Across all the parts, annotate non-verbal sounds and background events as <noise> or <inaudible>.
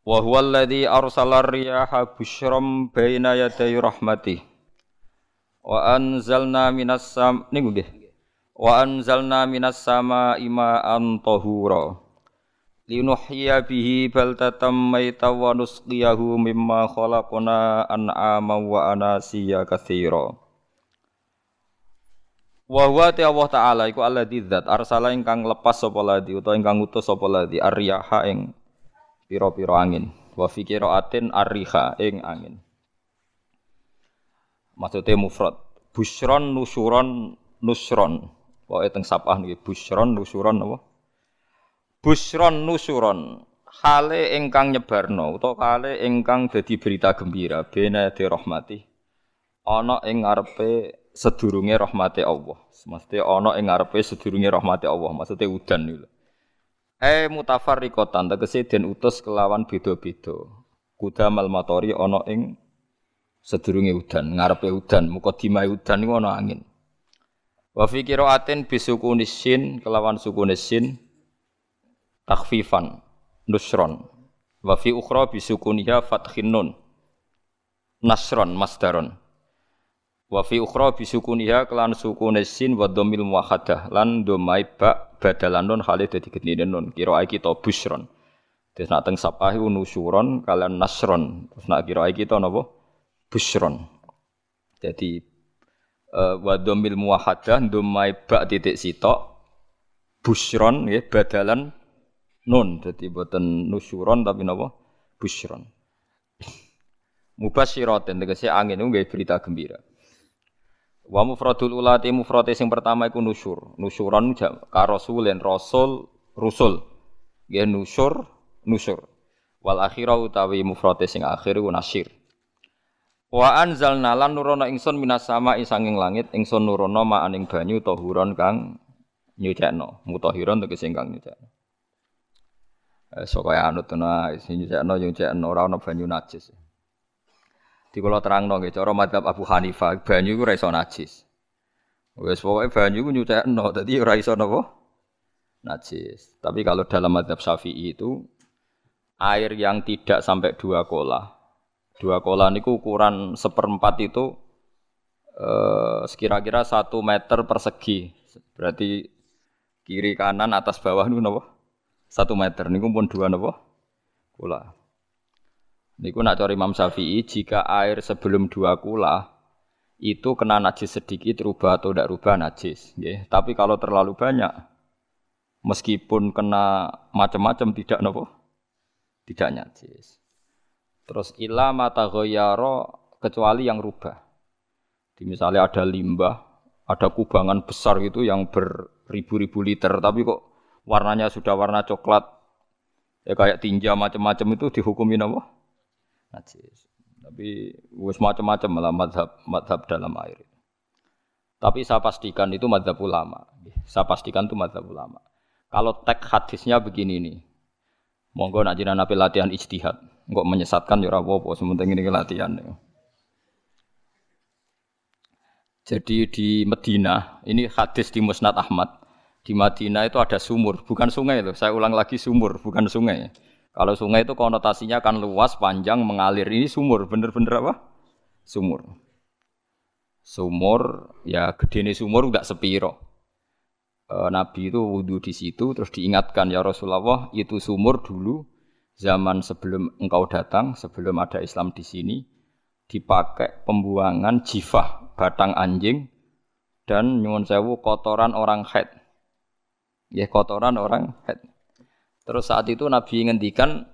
Wa huwa alladhi arsala riyaha busyram baina yaday rahmatih. Wa anzalna minas sam niku nggih. Wa anzalna minas sama ma'an tahura. Linuhyiya bihi baldatan mayta wa nusqiyahu mimma khalaqna an'ama wa anasiya katsira. Wa huwa ta Allah taala iku alladzi dzat arsala ingkang lepas sapa ladzi utawa ingkang ngutus sapa ladzi ar-riyaha ing piro-piro angin. Wa fi qiraatin arriha ing angin. Maksudnya mufrad. Busyron nusuron nusron. Pokoke teng sapah niki busyron nusuron apa? Busyron nusuron. Hale ingkang nyebarno utawa hale ingkang dadi berita gembira bena de rahmati. Ana ing ngarepe sedurunge rahmate Allah. Maksudnya ana ing ngarepe sedurunge rahmate Allah. Maksudnya udan niku. Eh mutafarriqatan tegese den utus kelawan beda-beda. Kudamal matori ana ing sedurunge udan, ngarepe udan, mukadimah udan ana angin. Wa fi qiraatin bisukunis sin kelawan sukunis sin takhfifan nusron. Wa fi ukhra bisukuniha fathin nun. Nasron masdaron. Wa fi ukhra bisukuniha kelan sukunis sin wa dhammil muwahhadah lan domai ba badalan nun hale dadi gendine nun kira kita busron. Terus nak teng sapah iku nusuron kalian nasron. Terus nak kira kita napa? Busron. Jadi uh, wa dhamil muwahhadah ndumai ba titik sitok busron nggih badalan nun jadi boten nusuron tapi napa? Busron. <laughs> Mubasyiratin tegese angin nggih berita gembira Wa mufradul ulati mufrate sing pertama iku nusyur. Nusyuran ka rasulin rasul rusul. Ya nusyur nusyur. Wal akhira utawi mufrate sing akhir iku nasyir. Wa anzalna lan nurono ingsun minas sama sanging langit ingsun nurono maaning banyu tahuron kang nyucekno. Mutahiron tegese kang nyucekno. Eh sok kaya anut ana sing nyucekno nyucekno ora ana banyu najis. Di kula terangno nggih cara madzhab Abu Hanifah banyu iku ora iso najis. Wes pokoke banyu iku nyucekno dadi ora iso napa? Najis. Tapi kalau dalam madzhab Syafi'i itu air yang tidak sampai dua kola. Dua kola niku ukuran seperempat itu eh, sekira-kira satu meter persegi. Berarti kiri kanan atas bawah niku napa? Satu meter niku pun dua napa? Kola. Niku nak cari Imam Syafi'i, jika air sebelum dua kula itu kena najis sedikit rubah atau tidak rubah najis. Ya. Tapi kalau terlalu banyak, meskipun kena macam-macam tidak nopo, tidak najis. Terus ilah mata goyaro kecuali yang rubah. Di misalnya ada limbah, ada kubangan besar gitu yang beribu-ribu liter, tapi kok warnanya sudah warna coklat, ya kayak tinja macam-macam itu dihukumi nopo najis. Tapi wis macam-macam malah madhab, madhab dalam air. Tapi saya pastikan itu madhab ulama. Saya pastikan itu madhab ulama. Kalau teks hadisnya begini nih. Monggo nak jinak nabi latihan ijtihad. Enggak menyesatkan ya apa-apa, sementing ini latihan. Jadi di Medina, ini hadis di Musnad Ahmad. Di Madinah itu ada sumur, bukan sungai loh. Saya ulang lagi sumur, bukan sungai. Kalau sungai itu konotasinya kan luas, panjang, mengalir. Ini sumur, bener-bener apa? Sumur. Sumur, ya gede nih sumur enggak sepiro. E, Nabi itu wudhu di situ, terus diingatkan ya Rasulullah itu sumur dulu zaman sebelum engkau datang, sebelum ada Islam di sini, dipakai pembuangan jifah batang anjing dan nyuwun sewu kotoran orang head. Ya kotoran orang head. Terus saat itu Nabi ngendikan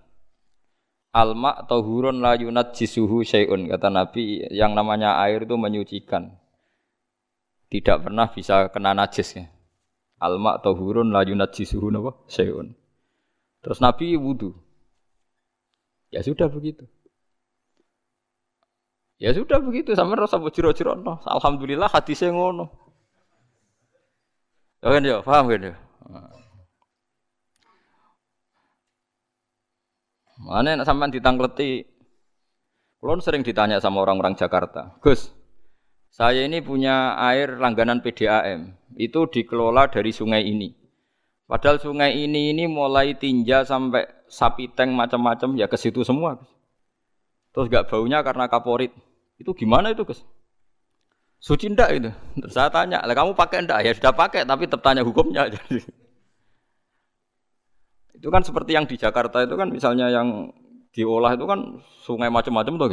alma tahurun la jisuhu syai'un kata Nabi yang namanya air itu menyucikan. Tidak pernah bisa kena najis ya. Alma tahurun la jisuhu napa syai'un. Terus Nabi wudu. Ya sudah begitu. Ya sudah begitu sampai rasa jiro-jiro no. Alhamdulillah hadisnya ngono. Ya kan ya, paham kan ya? Mana nak sampean ditangkleti? Kulon sering ditanya sama orang-orang Jakarta, Gus, saya ini punya air langganan PDAM, itu dikelola dari sungai ini. Padahal sungai ini ini mulai tinja sampai sapi tank macam-macam ya ke situ semua. Terus gak baunya karena kaporit. Itu gimana itu, Gus? Suci ndak itu? Terus saya tanya, lah kamu pakai ndak? Ya sudah pakai, tapi tetap tanya hukumnya. <laughs> itu kan seperti yang di Jakarta itu kan misalnya yang diolah itu kan sungai macam-macam tuh.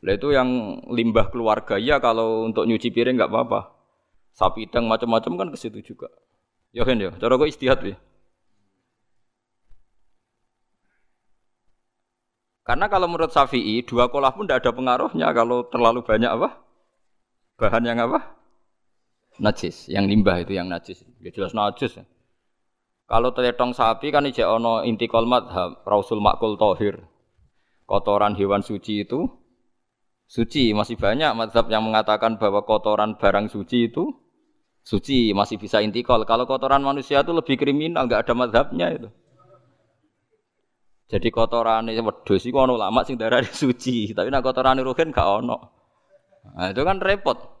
Lah itu yang limbah keluarga ya kalau untuk nyuci piring nggak apa-apa. Sapi teng macam-macam kan ke situ juga. Ya kan ya, cara kok istihad ya. Karena kalau menurut Syafi'i dua kolah pun tidak ada pengaruhnya kalau terlalu banyak apa? Bahan yang apa? Najis, yang limbah itu yang najis. Ya jelas najis. Ya. Kalau teletong sapi kan ijek ono inti madhab, rausul makul tohir. Kotoran hewan suci itu suci. Masih banyak madhab yang mengatakan bahwa kotoran barang suci itu suci, masih bisa intikal. Kalau kotoran manusia itu lebih kriminal, nggak ada madhabnya itu. Jadi kotoran ini wedus itu ono lama sing darah <laughs> suci, tapi nak kotoran ruhin gak ono. Nah, itu kan repot.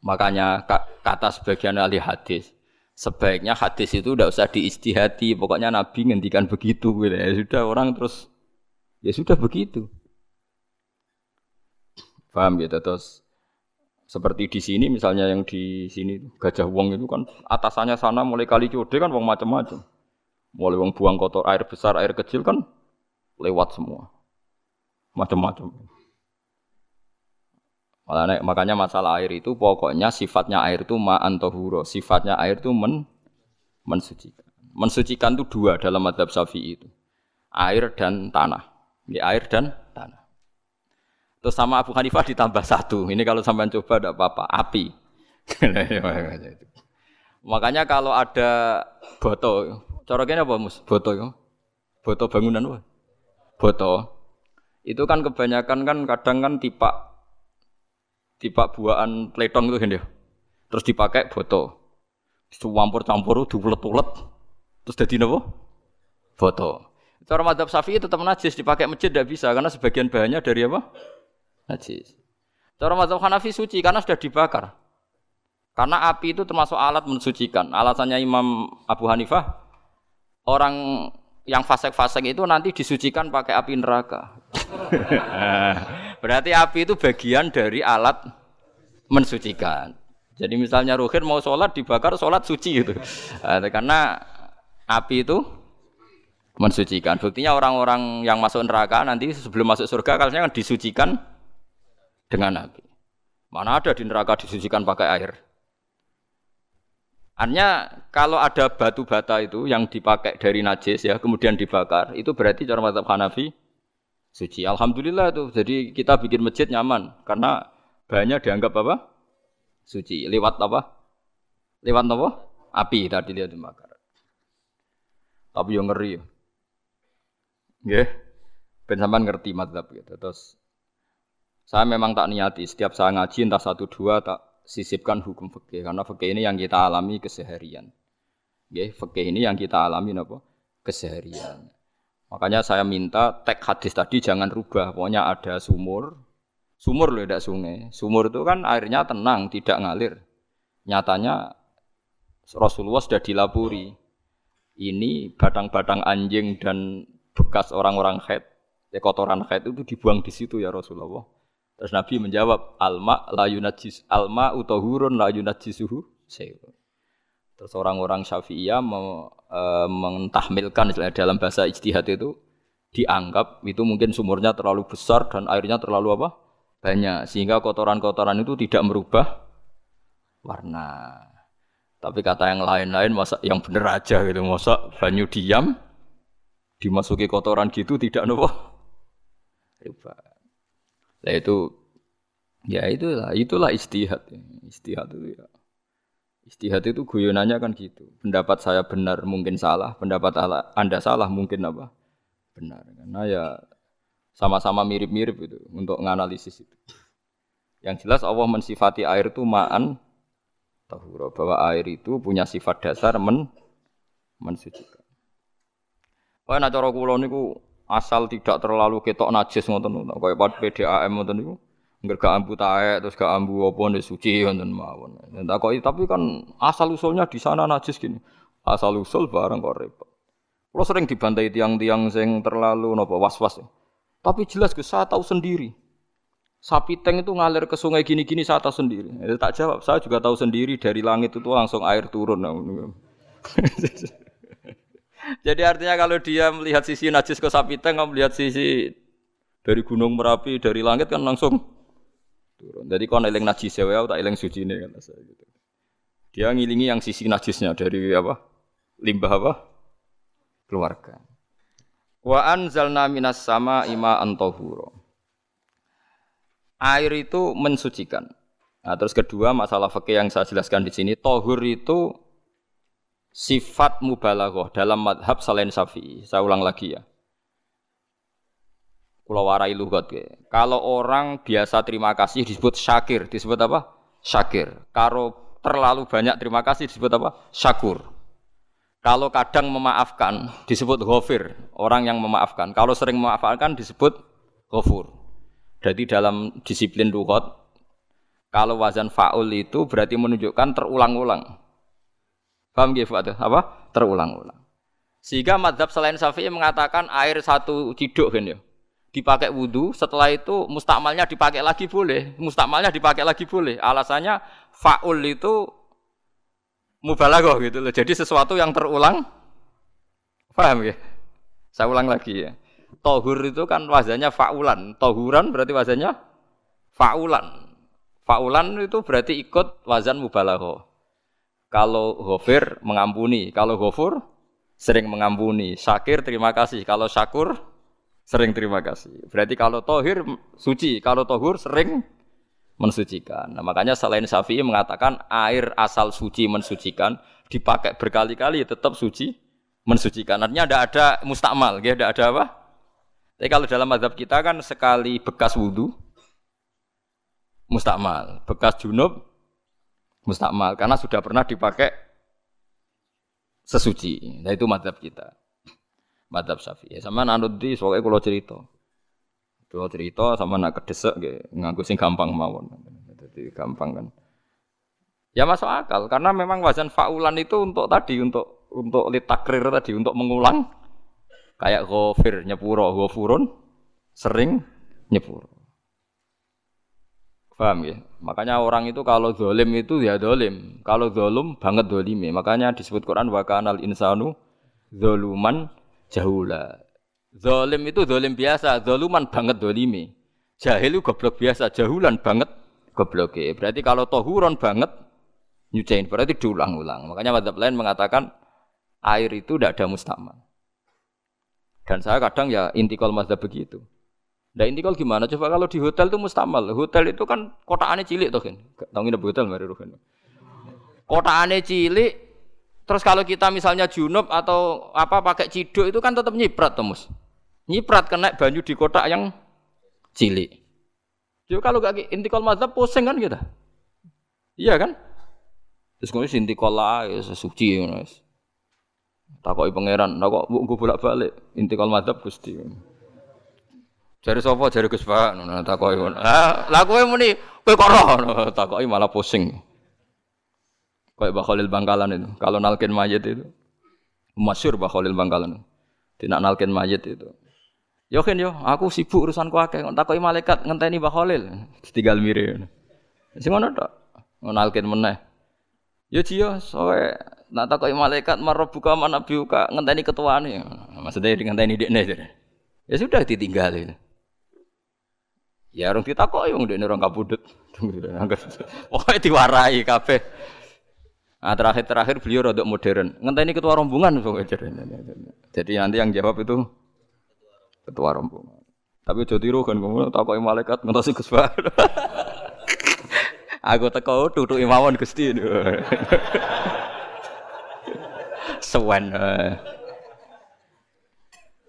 Makanya kata sebagian ahli hadis, sebaiknya hadis itu tidak usah diistihati, pokoknya Nabi ngendikan begitu gitu. Ya sudah orang terus ya sudah begitu. Paham gitu terus seperti di sini misalnya yang di sini Gajah Wong itu kan atasannya sana mulai kali code kan wong macam-macam. Mulai wong buang kotor air besar, air kecil kan lewat semua. Macam-macam. Makanya masalah air itu pokoknya sifatnya air itu ma'an tohuro. Sifatnya air itu men, mensucikan. Mensucikan itu dua dalam madhab syafi'i itu. Air dan tanah. Ini air dan tanah. Terus sama Abu Hanifah ditambah satu. Ini kalau sampai coba tidak apa-apa. Api. <laughs> Makanya kalau ada botol, kene apa Mus? Boto ya. Boto bangunan apa? Boto. Itu kan kebanyakan kan kadang kan tipak tipak buahan pletong itu kan. Terus dipakai boto. Campur-campur diulet-ulet. Terus jadi napa? Boto. Cara madhab Syafi'i tetap najis dipakai masjid tidak bisa karena sebagian bahannya dari apa? Najis. Cara madhab Hanafi suci karena sudah dibakar. Karena api itu termasuk alat mensucikan. Alasannya Imam Abu Hanifah orang yang fasek-fasek itu nanti disucikan pakai api neraka. <laughs> Berarti api itu bagian dari alat mensucikan. Jadi misalnya Ruhin mau sholat dibakar sholat suci itu, nah, karena api itu mensucikan. Buktinya orang-orang yang masuk neraka nanti sebelum masuk surga kalau kan disucikan dengan api. Mana ada di neraka disucikan pakai air? Artinya kalau ada batu bata itu yang dipakai dari najis ya kemudian dibakar itu berarti cara mazhab Hanafi suci. Alhamdulillah tuh. Jadi kita bikin masjid nyaman karena banyak dianggap apa? Suci. Lewat apa? Lewat apa? Api tadi dia dibakar. Tapi yang ngeri. Nggih. Ben sampean ngerti mazhab gitu. Terus saya memang tak niati setiap saya ngaji entah satu dua tak sisipkan hukum fikih karena fikih ini yang kita alami keseharian. Ya, fikih ini yang kita alami apa? Keseharian. Makanya saya minta teks hadis tadi jangan rubah. Pokoknya ada sumur, sumur loh tidak sungai. Sumur itu kan airnya tenang, tidak ngalir. Nyatanya Rasulullah sudah dilapuri. Ini batang-batang anjing dan bekas orang-orang head, ya kotoran head itu dibuang di situ ya Rasulullah. Terus Nabi menjawab, alma la yunajis alma utahurun la yunajisuhu Terus orang-orang Syafi'iyah me, e, mentahmilkan dalam bahasa ijtihad itu dianggap itu mungkin sumurnya terlalu besar dan airnya terlalu apa? banyak sehingga kotoran-kotoran itu tidak merubah warna. Tapi kata yang lain-lain masa yang benar aja gitu, masa banyu diam dimasuki kotoran gitu tidak nopo. Nah itu ya itulah itulah istihad. Istihad itu ya. Istihad itu guyonannya kan gitu. Pendapat saya benar mungkin salah, pendapat Anda salah mungkin apa? Benar. Karena ya Sama-sama mirip-mirip itu untuk menganalisis itu. Yang jelas Allah mensifati air itu ma'an tahura bahwa air itu punya sifat dasar men mensucikan. Kaya nak cara kula niku asal tidak terlalu ketok najis ngoten. Kaya PDAM ngoten niku. Enggak gak ambu taek terus gak ambu apa nih suci ngoten mawon. Takoki tapi kan asal usulnya di sana najis gini. Asal usul barang kok repot. Kalau sering dibantai tiang-tiang sing terlalu nopo was-was. Tapi jelas gue saya tahu sendiri. Sapi teng itu ngalir ke sungai gini-gini saya tahu sendiri. Ya, tak jawab, saya juga tahu sendiri dari langit itu langsung air turun. <laughs> Jadi artinya kalau dia melihat sisi najis ke sapi teng, melihat sisi dari gunung merapi dari langit kan langsung turun. Jadi kalau eling najis ya, tak eling suci ini kan saya gitu. Dia ngilingi yang sisi najisnya dari apa? Limbah apa? Keluarga. Wa anzalna minas sama ima antahuro. Air itu mensucikan. Nah, terus kedua masalah fikih yang saya jelaskan di sini, tohur itu sifat mubalaghah dalam madhab selain Syafi'i. Saya ulang lagi ya. Pulau warai lugat. Kalau orang biasa terima kasih disebut syakir, disebut apa? Syakir. Kalau terlalu banyak terima kasih disebut apa? Syakur. Kalau kadang memaafkan disebut ghafir, orang yang memaafkan. Kalau sering memaafkan disebut ghafur. Jadi dalam disiplin lugat kalau wazan faul itu berarti menunjukkan terulang-ulang. Paham gak Fuad? Apa? Terulang-ulang. Sehingga madhab selain Syafi'i mengatakan air satu ciduk kan ya. Dipakai wudhu, setelah itu mustakmalnya dipakai lagi boleh. Mustakmalnya dipakai lagi boleh. Alasannya faul itu mubalaghah gitu loh. Jadi sesuatu yang terulang. Paham ya? Saya ulang lagi ya. Tohur itu kan wazannya faulan. Tohuran berarti wazannya faulan. Faulan itu berarti ikut wazan mubalaghah. Kalau ghafir mengampuni, kalau ghafur sering mengampuni. Syakir terima kasih, kalau syakur sering terima kasih. Berarti kalau tohir suci, kalau tohur sering mensucikan. Nah, makanya selain Syafi'i mengatakan air asal suci mensucikan dipakai berkali-kali tetap suci mensucikan. Artinya tidak ada mustakmal, ya, tidak ada apa? Tapi kalau dalam madhab kita kan sekali bekas wudhu mustakmal, bekas junub mustakmal karena sudah pernah dipakai sesuci. Nah itu madhab kita. Madhab Syafi'i. Sama nanut di soalnya kalau cerita. Kalau cerita sama nak kedesek nganggu sing gampang mawon. Jadi gampang kan. Ya masuk akal karena memang wazan faulan itu untuk tadi untuk untuk litakrir tadi untuk mengulang kayak ghafir nyepuro ghafurun sering nyepuro. Paham ya? Makanya orang itu kalau dolim itu ya dolim. Kalau dolum banget dolime. Makanya disebut Quran wa kanal insanu doluman jahula. Dolim itu dolim biasa, doluman banget dolime. Jahil itu goblok biasa, jahulan banget goblok. Berarti kalau tohuron banget nyucain berarti diulang-ulang. Makanya madhab lain mengatakan air itu tidak ada mustamal. Dan saya kadang ya intikal mazhab begitu. Nah ini kalau gimana? Coba kalau di hotel itu mustamal. Hotel itu kan kotaannya cilik tuh kan. Tahu nginep hotel mari rugen. Kotaannya cilik. Terus kalau kita misalnya junub atau apa pakai ciduk itu kan tetap nyiprat tuh mus. Nyiprat kena banyu di kotak yang cilik. Jadi kalau gak intikal mazhab pusing kan kita. Iya kan? Terus kemudian intikal lah ya suci ya. Takoki pangeran, kok gue bolak-balik intikal mazhab Gusti. Jari sapa jari Gus Pak ngono takoki ngono. Ah, lah kowe muni kowe kok roh takoki malah pusing. Kayak Mbah Khalil Bangkalan itu. Kalau nalkin mayit itu masyhur Mbah Khalil Bangkalan. Tidak nalkin mayit itu. Yo yo, aku sibuk urusanku akeh. Takoki malaikat ngenteni Mbah Khalil. Tinggal mire. Sing ngono tok. Nalkin meneh. Yo jiyo, soe nak takoki malaikat marabbuka manabiuka ngenteni ketuane. Maksudnya ngenteni dekne. Ya sudah ditinggalin. Ya orang kita kok yang udah orang kabudut. <laughs> Pokoknya diwarai kafe. Nah, terakhir terakhir beliau rodok modern. Ngenteni ketua rombongan Jadi nanti yang jawab itu ketua rombongan. Tapi jadi tiru kan kamu takoki malaikat ngentosi Gus <laughs> Aku teko tutuk imawon Gusti. <laughs> Sewen.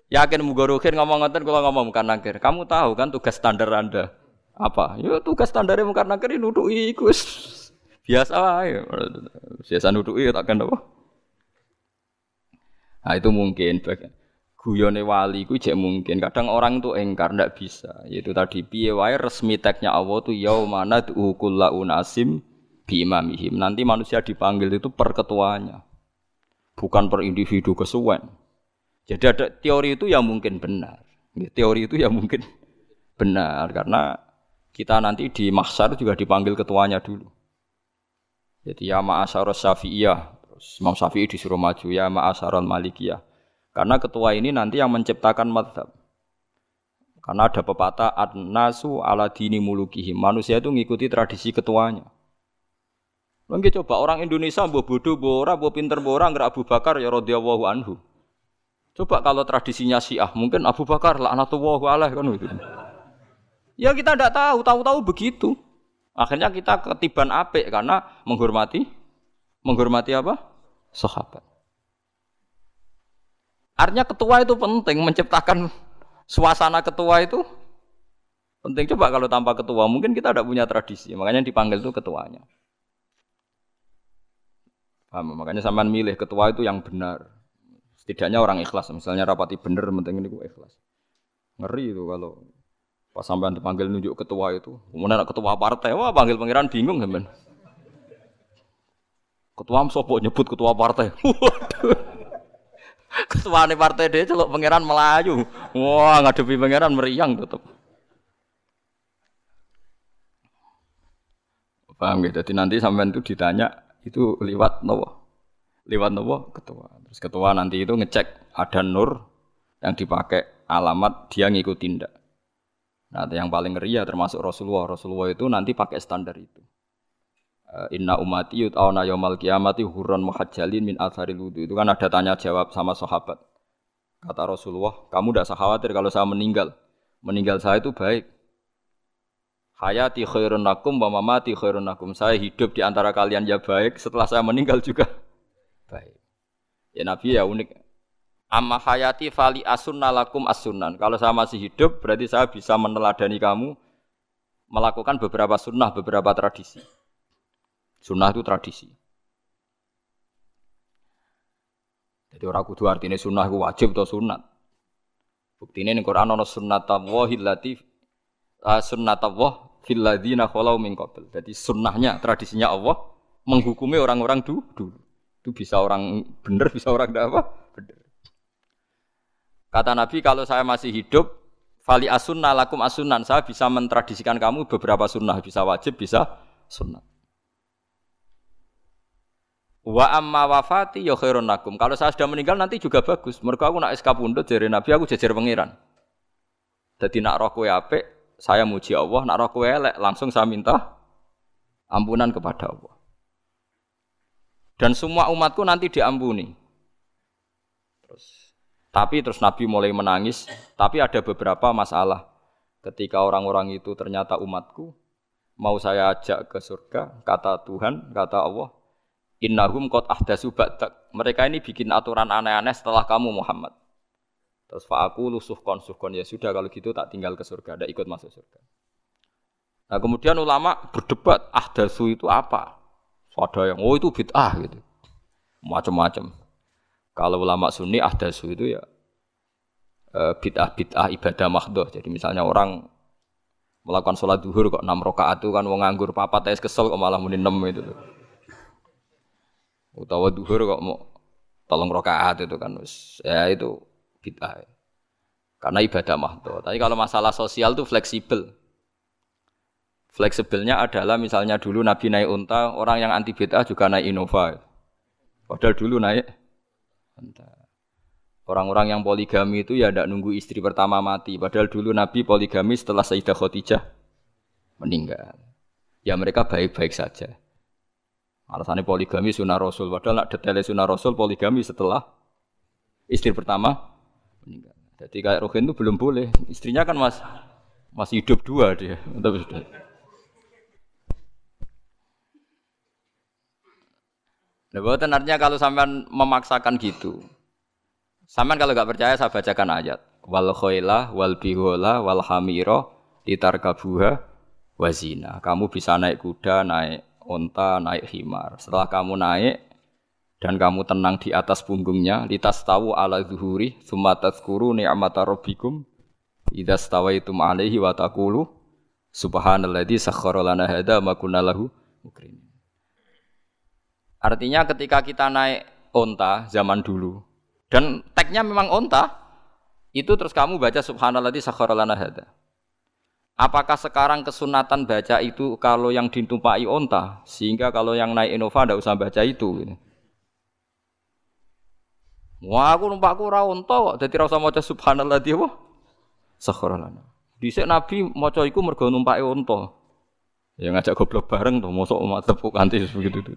Yakin mugorokin ngomong ngoten kula ngomong bukan nakir. Kamu tahu kan tugas standar Anda apa? Ya tugas standarnya bukan nakir nuduki iku biasa. Biasa nuduki takkan apa? Nah itu mungkin guyone wali ku jek mungkin. Kadang orang tuh engkar ndak bisa. Yaitu tadi piye wae resmi teknya Allah tuh yaumana kullu unasim bi imamihim. Nanti manusia dipanggil itu per ketuanya. Bukan per individu kesuwen. Jadi ada teori itu yang mungkin benar. Teori itu yang mungkin benar karena kita nanti di mahsyar juga dipanggil ketuanya dulu. Jadi ya ma'asyar syafi'iyah, terus Imam Syafi'i disuruh maju ya ma'asyar malikiyah. Karena ketua ini nanti yang menciptakan madhab. Karena ada pepatah ad-nasu ala dini mulukihim. Manusia itu mengikuti tradisi ketuanya. Mungkin coba orang Indonesia mbok bodoh, mbok ora, pinter, mbok ora, Abu Bakar ya radhiyallahu anhu. Coba kalau tradisinya Syiah, mungkin Abu Bakar laknatullah alaih kan itu. Ya kita tidak tahu, tahu-tahu begitu. Akhirnya kita ketiban apik karena menghormati menghormati apa? Sahabat. Artinya ketua itu penting menciptakan suasana ketua itu penting. Coba kalau tanpa ketua mungkin kita tidak punya tradisi. Makanya dipanggil itu ketuanya. Paham? Makanya sampean milih ketua itu yang benar. Setidaknya orang ikhlas, misalnya rapati bener, penting ini ikhlas. Ngeri itu kalau pas sampean dipanggil nunjuk ketua itu, kemudian ketua partai, wah panggil pangeran bingung kan? Ketua sopo nyebut ketua <laughs> partai. Ketua nih partai dia celok pangeran Melayu. Wah ngadepi pangeran meriang tetep. Paham gitu. Jadi nanti sampean itu ditanya itu lewat nopo lewat nopo ketua. Terus ketua nanti itu ngecek ada nur yang dipakai alamat dia ngikutin ndak. Nah, yang paling ngeri ya termasuk Rasulullah. Rasulullah itu nanti pakai standar itu. Eh, Inna umati yut'auna yaumal qiyamati hurran muhajjalin min atharil wudu. Itu kan ada tanya jawab sama sahabat. Kata Rasulullah, kamu tidak usah khawatir kalau saya meninggal. Meninggal saya itu baik. Hayati khairun nakum wa mamati khairun nakum. Saya hidup di antara kalian ya baik, setelah saya meninggal juga <laughs> baik. Ya Nabi ya unik. Amma hayati fali asunna lakum asunan. Kalau saya masih hidup, berarti saya bisa meneladani kamu melakukan beberapa sunnah, beberapa tradisi. Sunnah itu tradisi. Jadi orang kudu artinya sunnah itu wajib atau sunat. Bukti ini Quran sunnat Allah lati uh, sunnat Allah fil ladina khalau min. Jadi sunnahnya, tradisinya Allah menghukumi orang-orang dulu. Itu bisa orang benar, bisa orang tidak apa? Kata Nabi, kalau saya masih hidup, fali asunnah lakum asunan, saya bisa mentradisikan kamu beberapa sunnah, bisa wajib, bisa sunnah. Wa amma wafati ya khairun. Kalau saya sudah meninggal nanti juga bagus. Mereka aku nak SK pundut dari Nabi aku jajar pangeran. Jadi nak roh kowe apik, saya muji Allah, nak roh kowe elek langsung saya minta ampunan kepada Allah dan semua umatku nanti diampuni. Tapi terus Nabi mulai menangis. Tapi ada beberapa masalah. Ketika orang-orang itu ternyata umatku, mau saya ajak ke surga, kata Tuhan, kata Allah, Innahum kot ahdasu ba'dak. Mereka ini bikin aturan aneh-aneh setelah kamu Muhammad. Terus fa'aku lusuh kon suhkon. Ya sudah kalau gitu tak tinggal ke surga, tidak ikut masuk surga. Nah kemudian ulama berdebat, ahdasu itu apa? Ada yang oh itu bid'ah gitu. Macam-macam. Kalau ulama sunni ahdasu itu ya eh, bid'ah-bid'ah ibadah mahdoh. Jadi misalnya orang melakukan sholat duhur kok enam rakaat itu kan mau nganggur papat tes kesel kok malah muni enam itu. Utawa duhur kok mau tolong rakaat itu kan ya itu bid'ah. Karena ibadah mahdoh. Tapi kalau masalah sosial itu fleksibel. Fleksibelnya adalah misalnya dulu Nabi naik unta, orang yang anti bid'ah juga naik Innova. Padahal dulu naik Orang-orang yang poligami itu ya tidak nunggu istri pertama mati. Padahal dulu Nabi poligami setelah Sayyidah Khadijah meninggal. Ya mereka baik-baik saja. Alasannya poligami sunnah Rasul. Padahal nak detailnya sunnah Rasul poligami setelah istri pertama meninggal. Jadi kayak Rohin itu belum boleh. Istrinya kan mas, masih hidup dua dia. Nah, artinya kalau sampean memaksakan gitu. Saman kalau nggak percaya saya bacakan ayat. Wal khoilah wal bihola wal hamiro ditarkabuha wazina. Kamu bisa naik kuda, naik onta, naik himar. Setelah kamu naik dan kamu tenang di atas punggungnya, litas tahu ala zuhuri, sumatat kuru ni'mata rabbikum idza stawaitum alaihi wa taqulu subhanalladzi sakhkhara lana hadza ma kunna lahu. Artinya ketika kita naik onta zaman dulu dan tagnya memang onta, itu terus kamu baca subhanalladzi sakhkhara lana hadza. Apakah sekarang kesunatan baca itu kalau yang ditumpai onta, sehingga kalau yang naik Innova tidak usah baca itu? Wah, aku numpakku ora onta kok, dadi ora usah maca subhanallah dia wah. Sakharalana. Dhisik Nabi maca iku mergo numpake onta. Ya ngajak goblok bareng tuh, mosok mantep kanthi begitu tuh.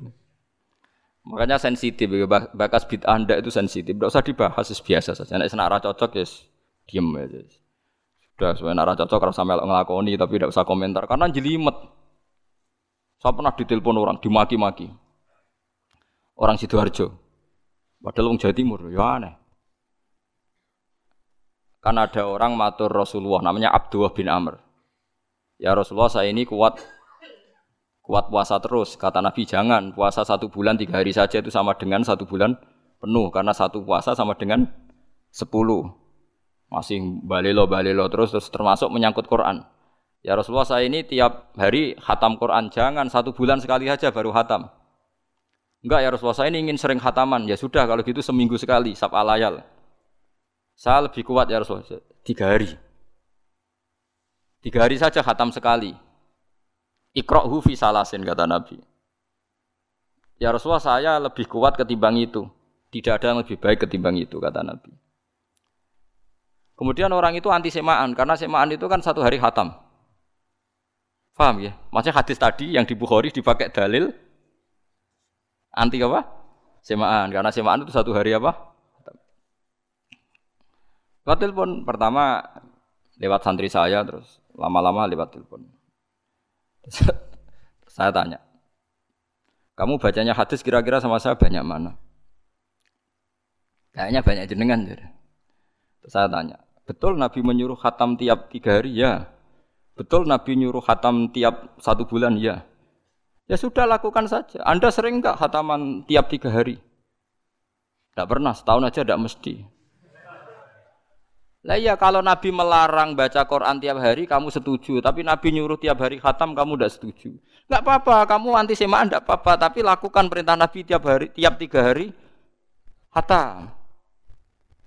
Makanya sensitif, bakas bid anda itu sensitif. Tidak usah dibahas, biasa saja. Nek senak cocok ya diem aja. Sudah, sebenarnya cocok kalau sampai ngelakoni tapi tidak usah komentar karena jelimet. Saya pernah ditelepon orang, dimaki-maki. Orang Sidoarjo. Padahal orang Jawa Timur, ya aneh. Karena ada orang matur Rasulullah namanya Abdullah bin Amr. Ya Rasulullah saya ini kuat kuat puasa terus. Kata Nabi jangan puasa satu bulan tiga hari saja itu sama dengan satu bulan penuh karena satu puasa sama dengan sepuluh masih balelo balelo terus terus termasuk menyangkut Quran. Ya Rasulullah saya ini tiap hari hatam Quran jangan satu bulan sekali saja baru hatam. Enggak ya Rasulullah saya ini ingin sering hataman ya sudah kalau gitu seminggu sekali sab alayal. Saya lebih kuat ya Rasulullah tiga hari. Tiga hari saja hatam sekali. Ikrohu fi salasin kata Nabi. Ya Rasulullah saya lebih kuat ketimbang itu. Tidak ada yang lebih baik ketimbang itu kata Nabi. Kemudian orang itu anti semaan karena semaan itu kan satu hari hatam. Paham ya? Maksudnya hadis tadi yang di Bukhari dipakai dalil anti apa? Semaan karena semaan itu satu hari apa? Lewat telepon pertama lewat santri saya terus lama-lama lewat telepon. <laughs> saya tanya, kamu bacanya hadis kira-kira sama saya banyak mana? Kayaknya banyak jenengan. Terus saya tanya, Betul Nabi menyuruh khatam tiap tiga hari? Ya. Betul Nabi nyuruh khatam tiap satu bulan? Ya. Ya sudah lakukan saja. Anda sering nggak khataman tiap tiga hari? Tidak pernah, setahun aja tidak mesti. Lah iya kalau Nabi melarang baca Quran tiap hari kamu setuju, tapi Nabi nyuruh tiap hari khatam kamu tidak setuju. Enggak apa-apa, kamu anti semaan enggak apa-apa, tapi lakukan perintah Nabi tiap hari, tiap tiga hari khatam.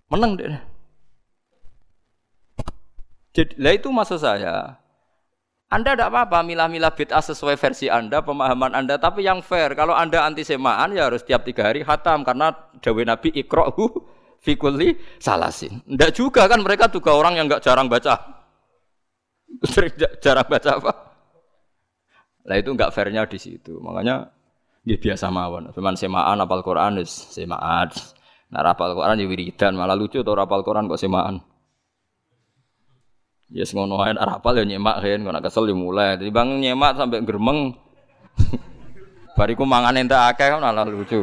Menang deh. Jadi, lah itu maksud saya. Anda tidak apa-apa milah-milah bid'ah sesuai versi Anda, pemahaman Anda, tapi yang fair. Kalau Anda anti semaan ya harus tiap tiga hari khatam karena dawe Nabi ikrohu fikuli salasin. Tidak juga kan mereka juga orang yang nggak jarang baca. jarang baca apa? Lah itu nggak fairnya di situ. Makanya dia biasa mawon. Cuman semaan apal Quran semaan. Nah rapal Quran ya wiridan malah lucu tuh rapal Quran kok semaan. Ya yes, ngono rapal ya nyemak kan, kok kesel ya mulai. Jadi bang nyemak sampai geremeng. <laughs> Bariku mangan entek akeh kan malah lucu.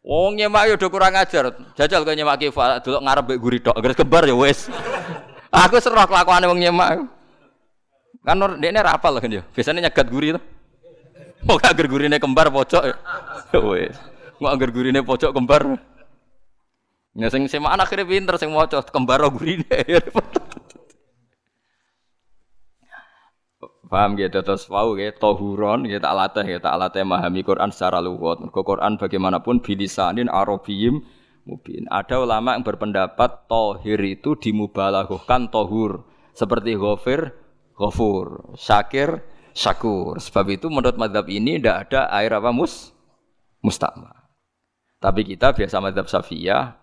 Wong nyemak yo udah kurang ajar. Jajal kok nyemak kifa delok ngarep mbek guri tok. Gres kebar ya wis. Aku serah kelakuane wong nyemak. Kan dekne rapal kan yo. Biasanya nyegat guri to. Mau agar gurine kembar pojok ya. <laughs> Wis. Mau agar gurine pojok kembar. Ya sing semaan akhirnya pinter sing maca kembar gurine. <laughs> Paham gitu terus wau gitu tohuron gitu tak latih gitu tak memahami Quran secara luwat. Mergo Quran bagaimanapun bilisanin arabiyim mubin. Ada ulama yang berpendapat tohir itu dimubalaghahkan tohur seperti ghafir ghafur, syakir syakur. Sebab itu menurut madhab ini tidak ada air apa mus mustama. Tapi kita biasa madhab safiyah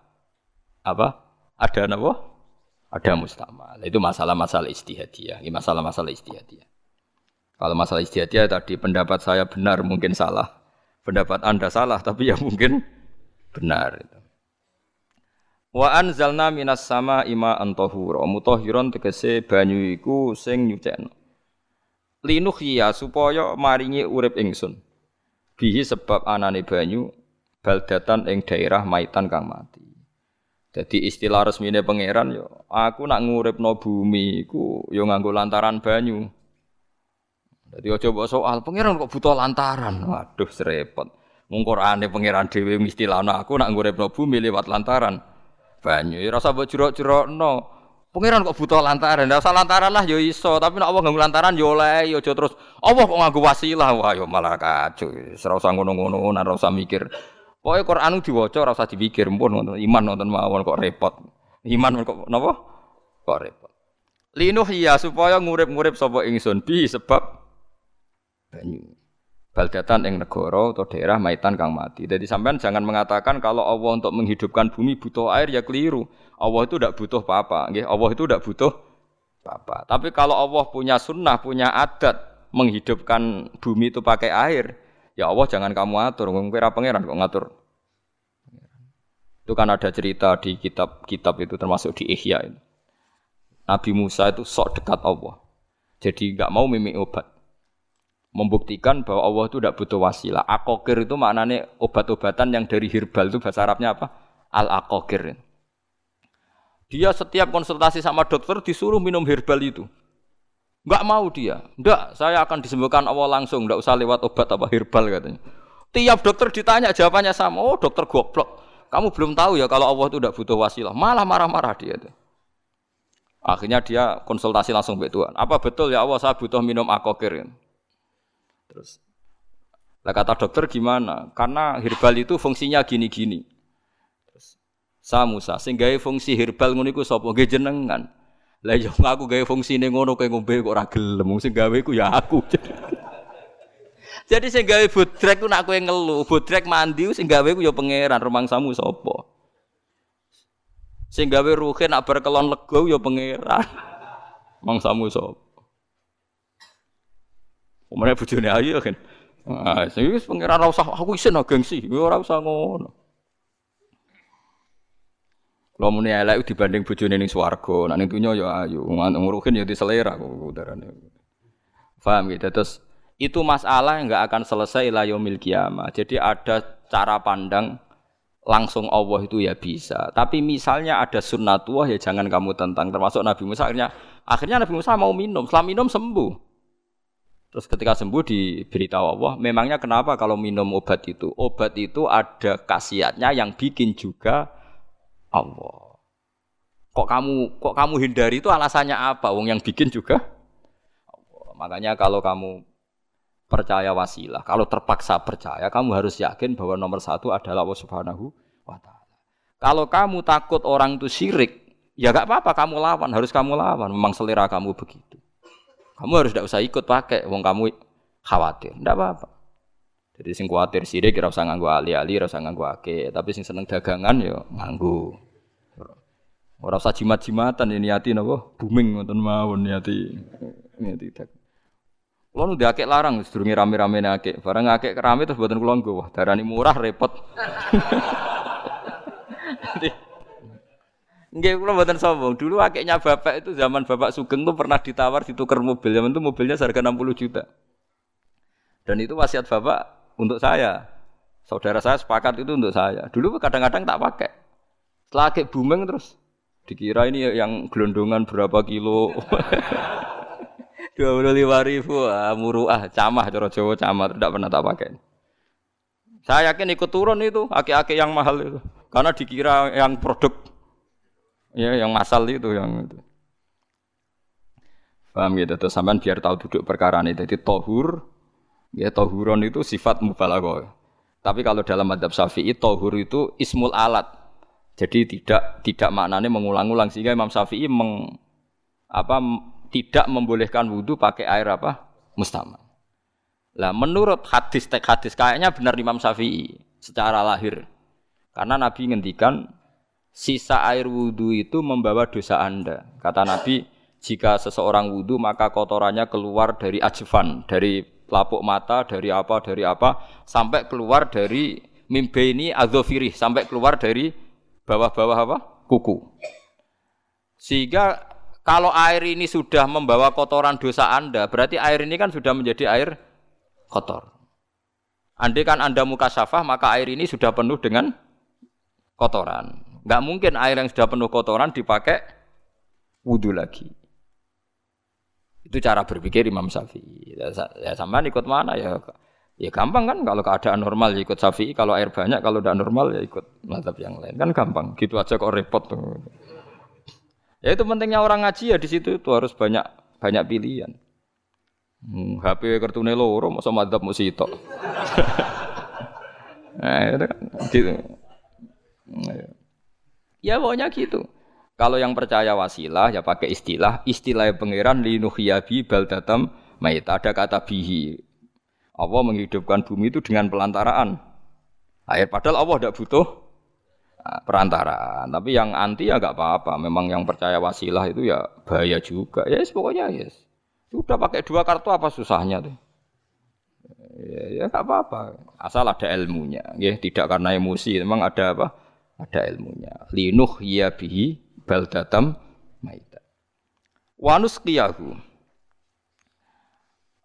apa ada apa? Ada mustama. Itu masalah-masalah istihadiyah. Ini masalah-masalah istihadiyah. Kalau masalah istihadiyah tadi pendapat saya benar mungkin salah. Pendapat Anda salah tapi ya mungkin benar. Wa anzalna minas sama ima antahura. Mutahhiron tegese banyu iku sing nyucekno. Linuhya supaya maringi urip ingsun. Bihi sebab anane banyu baldatan ing daerah maitan kang mati. Jadi istilah resmine pangeran yo aku nak nguripno bumi iku yo nganggo lantaran banyu. Jadi ojo mbok soal pangeran kok butuh lantaran. Waduh serepot. Mung Qur'ane pangeran dhewe istilahno aku nak nguripno bumi lewat lantaran banyu. Ya rasa mbok jero-jerokno. Pangeran kok butuh lantaran. Usah lantaran lah yo iso, tapi nek Allah nganggo lantaran yo oleh yo aja terus Allah kok nganggo wasilah. Wah yo malah kacau. Usah ngono-ngono, usah mikir. Pokoke Quran diwaca ora usah dipikir, pun iman nonton mawon kok repot. Iman kok napa? Kok repot. Linuh ya supaya ngurip-ngurip sapa ingsun bi sebab banyu. Baldatan ing negara atau daerah maitan kang mati. Jadi sampean jangan mengatakan kalau Allah untuk menghidupkan bumi butuh air ya keliru. Allah itu tidak butuh apa-apa. Allah itu tidak butuh apa-apa. Tapi kalau Allah punya sunnah, punya adat menghidupkan bumi itu pakai air, ya Allah jangan kamu atur. Kira pangeran kok ngatur. Itu kan ada cerita di kitab-kitab itu termasuk di Ihya itu. Nabi Musa itu sok dekat Allah. Jadi nggak mau mimik obat membuktikan bahwa Allah itu tidak butuh wasilah. Akokir itu maknanya obat-obatan yang dari herbal itu bahasa Arabnya apa? Al akokir. Dia setiap konsultasi sama dokter disuruh minum herbal itu. Enggak mau dia. Enggak, saya akan disembuhkan Allah langsung, enggak usah lewat obat apa herbal katanya. Tiap dokter ditanya jawabannya sama. Oh, dokter goblok. Kamu belum tahu ya kalau Allah itu tidak butuh wasilah. Malah marah-marah dia itu. Akhirnya dia konsultasi langsung ke Tuhan. Apa betul ya Allah saya butuh minum akokir? Terus lah kata dokter gimana? Karena herbal itu fungsinya gini-gini. Terus sa Musa gawe fungsi herbal ngono sapa? Nggih jenengan. Lah yo <laughs> aku gawe fungsine ngono kowe ngombe kok ora gelem. Sing gawe ku ya aku. <laughs> Jadi sing gawe bodrek ku nak kowe ngelu, bodrek mandi sing gawe ku ya pangeran rumangsamu sapa? Sing gawe ruhe nak berkelon lego ya pangeran. <laughs> Mangsamu sapa? Umane bojone ayu kan. Ah, sing wis pangeran ora usah aku isin gengsi, ora usah ngono. Kalau muni elek dibanding bojone ning swarga, nek ning dunya ya ayu, nguruhin ya diselera kok udarane. Paham gitu. Terus itu masalah yang enggak akan selesai ila yaumil kiamah. Jadi ada cara pandang langsung Allah itu ya bisa. Tapi misalnya ada sunnatullah ya jangan kamu tentang. Termasuk Nabi Musa akhirnya akhirnya Nabi Musa mau minum. Setelah minum sembuh. Terus ketika sembuh diberitahu Allah, memangnya kenapa kalau minum obat itu? Obat itu ada khasiatnya yang bikin juga Allah. Kok kamu kok kamu hindari itu alasannya apa? Wong yang bikin juga Allah. Makanya kalau kamu percaya wasilah, kalau terpaksa percaya, kamu harus yakin bahwa nomor satu adalah Allah Subhanahu wa taala. Kalau kamu takut orang itu syirik, ya gak apa-apa kamu lawan, harus kamu lawan. Memang selera kamu begitu. Kamu harus tidak usah ikut pakai, wong kamu khawatir, tidak apa-apa. Jadi sing khawatir sirik kira usah nganggu ali-ali, ora usah nganggu ake, tapi sing seneng dagangan yo nganggu. Ora usah jimat-jimatan ini hati napa booming ngoten mawon niati. Niati tak. Kulo nu diakek larang sedurunge rame-rame akek. Barang akek rame terus mboten kula nggo. Wah, darani murah repot. <laughs> Nggih kula mboten sombong. Dulu akiknya bapak itu zaman bapak Sugeng tuh pernah ditawar ditukar mobil. Zaman itu mobilnya harga 60 juta. Dan itu wasiat bapak untuk saya. Saudara saya sepakat itu untuk saya. Dulu kadang-kadang tak pakai. Setelah akik booming terus dikira ini yang gelondongan berapa kilo. <laughs> Dua puluh lima ribu, ah, muruah, camah, coro Jawa camah, tidak pernah tak pakai. Saya yakin ikut turun itu, aki-aki yang mahal itu. Karena dikira yang produk Ya, yang masal itu yang itu. Paham gitu, terus sampean biar tahu duduk perkara ini. Jadi tohur, ya tohuron itu sifat mubalaghah. Tapi kalau dalam madhab syafi'i, tohur itu ismul alat. Jadi tidak tidak maknanya mengulang-ulang sehingga Imam Syafi'i meng, apa tidak membolehkan wudhu pakai air apa mustamal. Lah menurut hadis tek hadis kayaknya benar Imam Syafi'i secara lahir. Karena Nabi ngendikan sisa air wudhu itu membawa dosa anda. Kata Nabi, jika seseorang wudhu maka kotorannya keluar dari ajvan, dari lapuk mata, dari apa, dari apa, sampai keluar dari mimbe ini azofirih, sampai keluar dari bawah-bawah apa? Kuku. Sehingga kalau air ini sudah membawa kotoran dosa Anda, berarti air ini kan sudah menjadi air kotor. Andai kan Anda muka syafah, maka air ini sudah penuh dengan kotoran. Nggak mungkin air yang sudah penuh kotoran dipakai wudhu lagi. Itu cara berpikir Imam Syafi'i. Ya, ya ikut mana ya? Ya gampang kan kalau keadaan normal ya ikut Syafi'i, kalau air banyak, kalau tidak normal ya ikut mazhab yang lain. Kan gampang. Gitu aja kok repot tuh. Ya itu pentingnya orang ngaji ya di situ itu harus banyak banyak pilihan. Hmm, HP kartune loro masa madzhab mesti itu. <laughs> nah, itu kan gitu. Nah, ya. Ya pokoknya gitu. Kalau yang percaya wasilah ya pakai istilah istilah pangeran linuhyabi baldatam mayit. Ada kata bihi. Allah menghidupkan bumi itu dengan pelantaraan air. Padahal Allah tidak butuh nah, perantaraan. Tapi yang anti ya nggak apa-apa. Memang yang percaya wasilah itu ya bahaya juga. Ya yes, pokoknya yes. Sudah pakai dua kartu apa susahnya tuh? Ya, ya gak apa-apa. Asal ada ilmunya, ya tidak karena emosi. Memang ada apa? Ada ilmunya. Linuh ya bihi baldatam maita. Wanus kiyahu.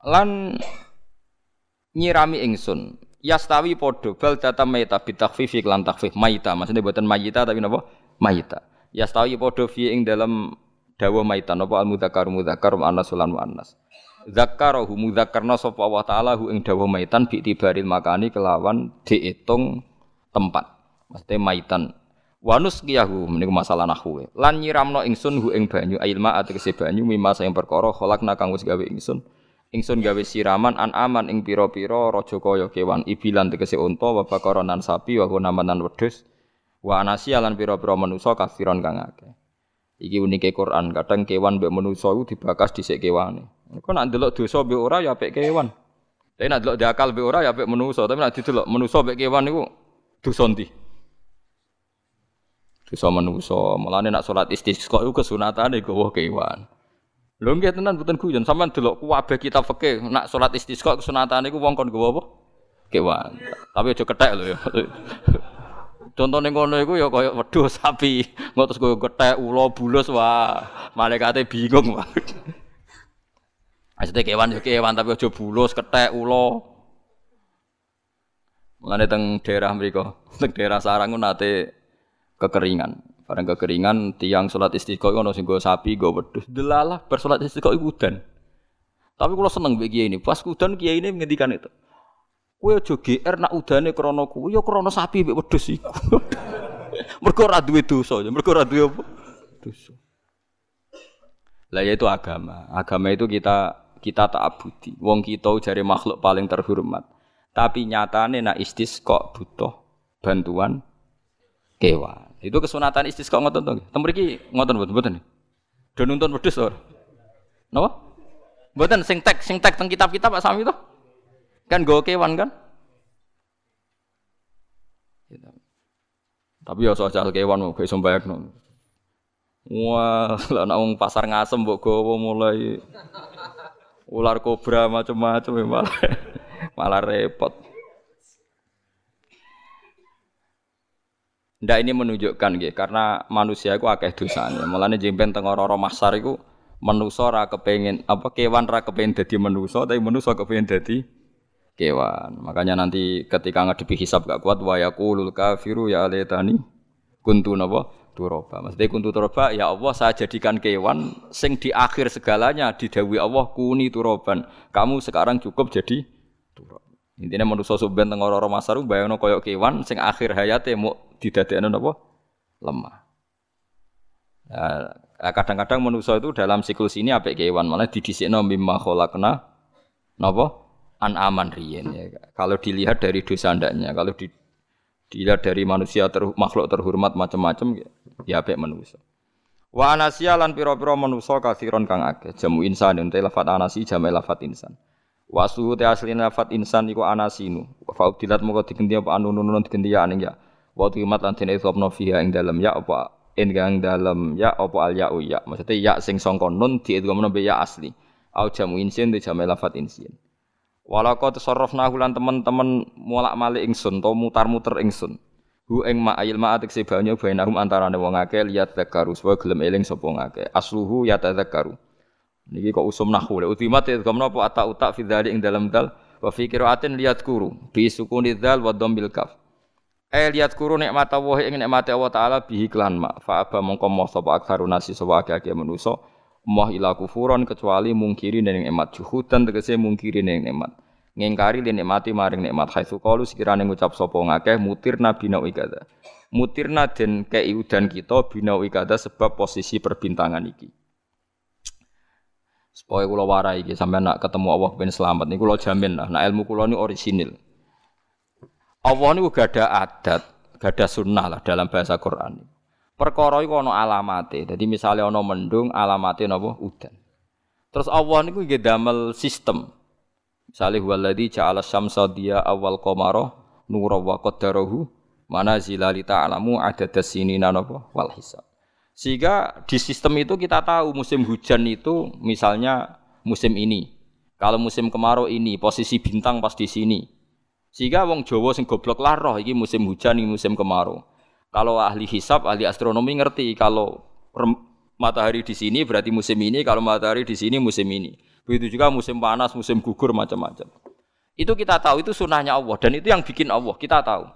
Lan nyirami ingsun. Yastawi podo baldatam maita bitakfifi lan takfif maita. Maksudnya buatan mayita tapi napa? Maita. Yastawi podo fi ing dalam dawa maitan apa al mudzakkar mudzakkar wa anas lan anas zakkarahu mudzakkarna sapa Allah taala hu ing dawa maitan bi tibaril makani kelawan diitung tempat mesti maitan wanus kiyahu meniku masalah nahwu lan nyiramno ingsun hu ing banyu ilma ategese banyu mimma sing perkara khalaqna kang wis gawe ingsun ingsun gawe siraman an aman ing pira-pira raja kaya kewan ibilan tegese unta wa bakaronan sapi wa namanan wedhus wa anasi lan pira-pira manusa kafiron kang akeh Iki unike Quran, kadang kewan mbek manusa iku dibakas dhisik kewane. Kok nak ndelok dosa mbek ora ya apik kewan. Tapi nak ndelok diakal mbek ora ya apik manusa, tapi nak didelok manusa mbek kewan niku dosa ndi? Dosa manusa. Mulane nak salat istisqa iku kesunatane gawa kewan. Lho nggih tenan mboten guyon, sampean delok kabeh kitab fikih nak salat istisqa kesunatane iku wong kon gawa apa? Kewan. Tapi aja kethek lho ya. <laughs> Contohnya ngono iku ya kaya wedhus sapi, ngono terus koyo gethek, ula, bulus wah, malaikate bingung wah. <laughs> Maksudnya kewan ya kewan tapi aja bulus, kethek, ula. Mulane teng daerah mriku, teng daerah sarang nate kekeringan. Barang kekeringan tiang salat istiqo ono sing go sapi, go wedhus. Delalah bar salat istiqo iku udan. Tapi kalau seneng kiai ini, pas udan kiai ini menghentikan itu. Kowe aja GR nak udane krana kuwi ya krana sapi mbek wedhus iku. <laughs> mergo ora duwe dosa, ya mergo ora duwe apa? Dosa. Lah yaitu agama. Agama itu kita kita tak abudi. Wong kita jari makhluk paling terhormat. Tapi nyatane nak istisqa butuh bantuan kewan. Itu kesunatan istisqa ngoten to. Tem mriki ngoten mboten mboten. Do nuntun wedhus ora? Napa? Mboten sing tek sing tek teng kitab-kitab Pak Sami to. Kan gue kewan kan? Tapi ya soal kewan mau kayak sombayek non. Wah, lah nak pasar ngasem mbok gowo mulai ular kobra macam-macam ya malah malah repot. Ndak ini menunjukkan gitu, karena manusia itu akeh dosanya. Mulane jemben teng ora-ora masar iku manusa ora kepengin apa kewan ora kepengin dadi manusa tapi manusa kepengin dadi kewan. Makanya nanti ketika ngadepi hisab gak kuat wa yaqulul kafiru ya alaytani kuntu napa turoba. Maksudnya kuntu turoba ya Allah saya jadikan kewan sing di akhir segalanya didawi Allah kuni turoban. Kamu sekarang cukup jadi. Intinya manusia subhan teng ora masar bayangno koyo kewan sing akhir hayate mau didadekno napa lemah. Nah, kadang-kadang manusia itu dalam siklus ini apik kewan malah didhisikno mimma khalaqna napa an aman riyen ya. Kalau dilihat dari dosa ndaknya, kalau di, dilihat dari manusia ter, makhluk terhormat macam-macam ya apik manusia. Wa anasya lan pira-pira manusa kasiron kang akeh. Jamu insan ente lafat anasi jamu lafat insan. Wa suhu te asli lafat insan iku anasinu. Fa udilat moko digenti apa anu nunun digenti ya aning ya. Wa timat lan dene isopno fiha ing dalem ya apa ing dalem ya apa al ya ya. Ya sing sangka nun diidghamno be ya asli. Au jamu insin te jamu lafat insin. Walako tasarrafna lan teman-teman mulak malik ingsun to mutar-muter ingsun. Hu ing ma ayil ma atik banyu bainahum antarane wong akeh liat zakaru supaya gelem eling sapa ngake. Asluhu ya tadzakaru. Niki kok usum nahwu le utimat ya gamno apa ata utak fi dzalik ing dalam dal wa fi qiraatin liat kuru. Bi sukuni dzal wa dhambil kaf. Eh lihat kuru nikmat Allah ing nikmate Allah taala bihi klan ma fa aba mongko moh sapa aktsaru nasi sapa akeh manusa moh ila kufuron kecuali mungkiri ning nikmat juhudan tegese mungkiri ning nikmat. Ngingkari li nikmati maring nikmat haitsu qalu sekirane ngucap sapa ngakeh mutirna bina ikada mutirna den kei udan kita bina ikada sebab posisi perbintangan iki supaya kula warai iki sampean nak ketemu Allah ben selamat niku kula jamin lah nak ilmu kula ni orisinil Allah ini gak ada adat, gak ada sunnah lah dalam bahasa Quran. Perkara iku ana alamate. Jadi misalnya ana mendung, alamate napa udan. Terus Allah niku nggih damel sistem. Misalnya huwaladzi ja'ala syamsa dia awal qamara nura wa qaddarahu manazila li ta'lamu adada sinina napa wal hisab. Sehingga di sistem itu kita tahu musim hujan itu misalnya musim ini. Kalau musim kemarau ini posisi bintang pas di sini. Sehingga wong Jawa sing goblok lah roh musim hujan iki musim kemarau. Kalau ahli hisab, ahli astronomi ngerti kalau matahari di sini berarti musim ini, kalau matahari di sini musim ini. Begitu juga musim panas, musim gugur macam-macam. Itu kita tahu itu sunnahnya Allah dan itu yang bikin Allah kita tahu.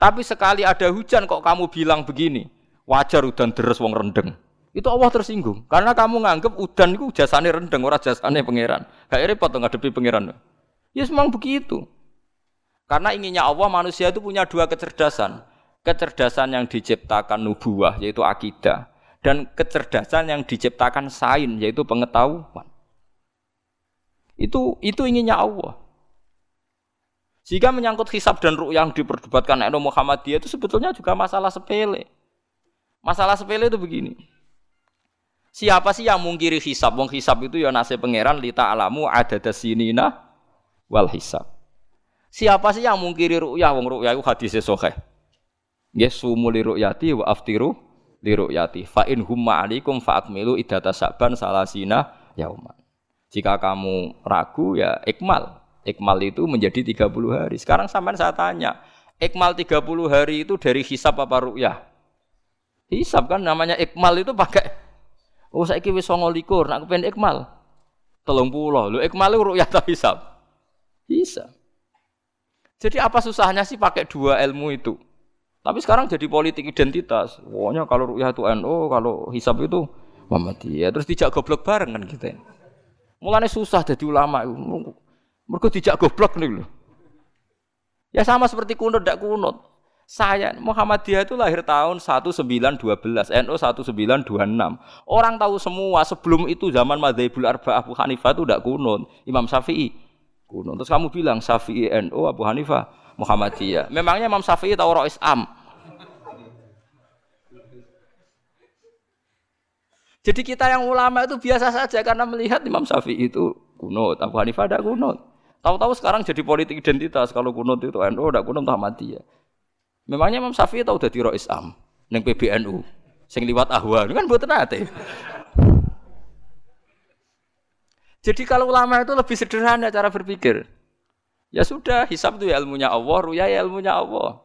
Tapi sekali ada hujan kok kamu bilang begini, wajar udan deres wong rendeng. Itu Allah tersinggung karena kamu nganggep udan itu jasane rendeng, ora jasane pangeran. Gak repot ngadepi pangeran. Ya memang begitu. Karena inginnya Allah manusia itu punya dua kecerdasan. Kecerdasan yang diciptakan nubuah yaitu akidah dan kecerdasan yang diciptakan sain yaitu pengetahuan. Itu itu inginnya Allah. Jika menyangkut hisab dan ruh yang diperdebatkan Muhammad Muhammadiyah itu sebetulnya juga masalah sepele. Masalah sepele itu begini. Siapa sih yang mungkiri hisab? Wong hisab itu ya nasib pangeran lita alamu ada dasinina wal hisab. Siapa sih yang mungkiri ru'yah? Wong ru'yah itu hadisnya sahih. Nggih sumu li ru'yati wa aftiru li ru'yati. Fa in humma alaikum fa akmilu idata saban salasina yauman. Jika kamu ragu ya ikmal. Ikmal itu menjadi 30 hari. Sekarang sampean saya tanya, ikmal 30 hari itu dari hisab apa ru'yah? Hisab kan namanya ikmal itu pakai Oh saiki wis 29, nak kepen ikmal. 30. Lho ikmal itu ru'yah ta hisab? Hisab. Jadi apa susahnya sih pakai dua ilmu itu? Tapi sekarang jadi politik identitas. Pokoknya kalau rukyah itu NU, kalau hisab itu Muhammadiyah. Terus dijak goblok bareng kan kita. Mulanya susah jadi ulama. Mereka dijak goblok nih loh. Ya sama seperti kunut tidak kunut. Saya Muhammadiyah itu lahir tahun 1912, NU 1926. Orang tahu semua sebelum itu zaman Madzhabul Arba'ah Abu Hanifah itu tidak kunut. Imam Syafi'i kuno. Terus kamu bilang Syafi'i NU, Abu Hanifah Muhammadiyah. Memangnya Imam Syafi'i tahu roh Islam? Jadi kita yang ulama itu biasa saja karena melihat Imam Syafi'i itu kuno, Abu Hanifah ada kuno. Tahu-tahu sekarang jadi politik identitas kalau kuno itu NU, ada kuno Muhammadiyah. Memangnya Imam Syafi'i tahu dari roh Islam, neng PBNU, sing liwat ahwa, kan buat nate. Jadi kalau ulama itu lebih sederhana cara berpikir. Ya sudah, hisab itu ya ilmunya Allah, ruya ya ilmunya Allah.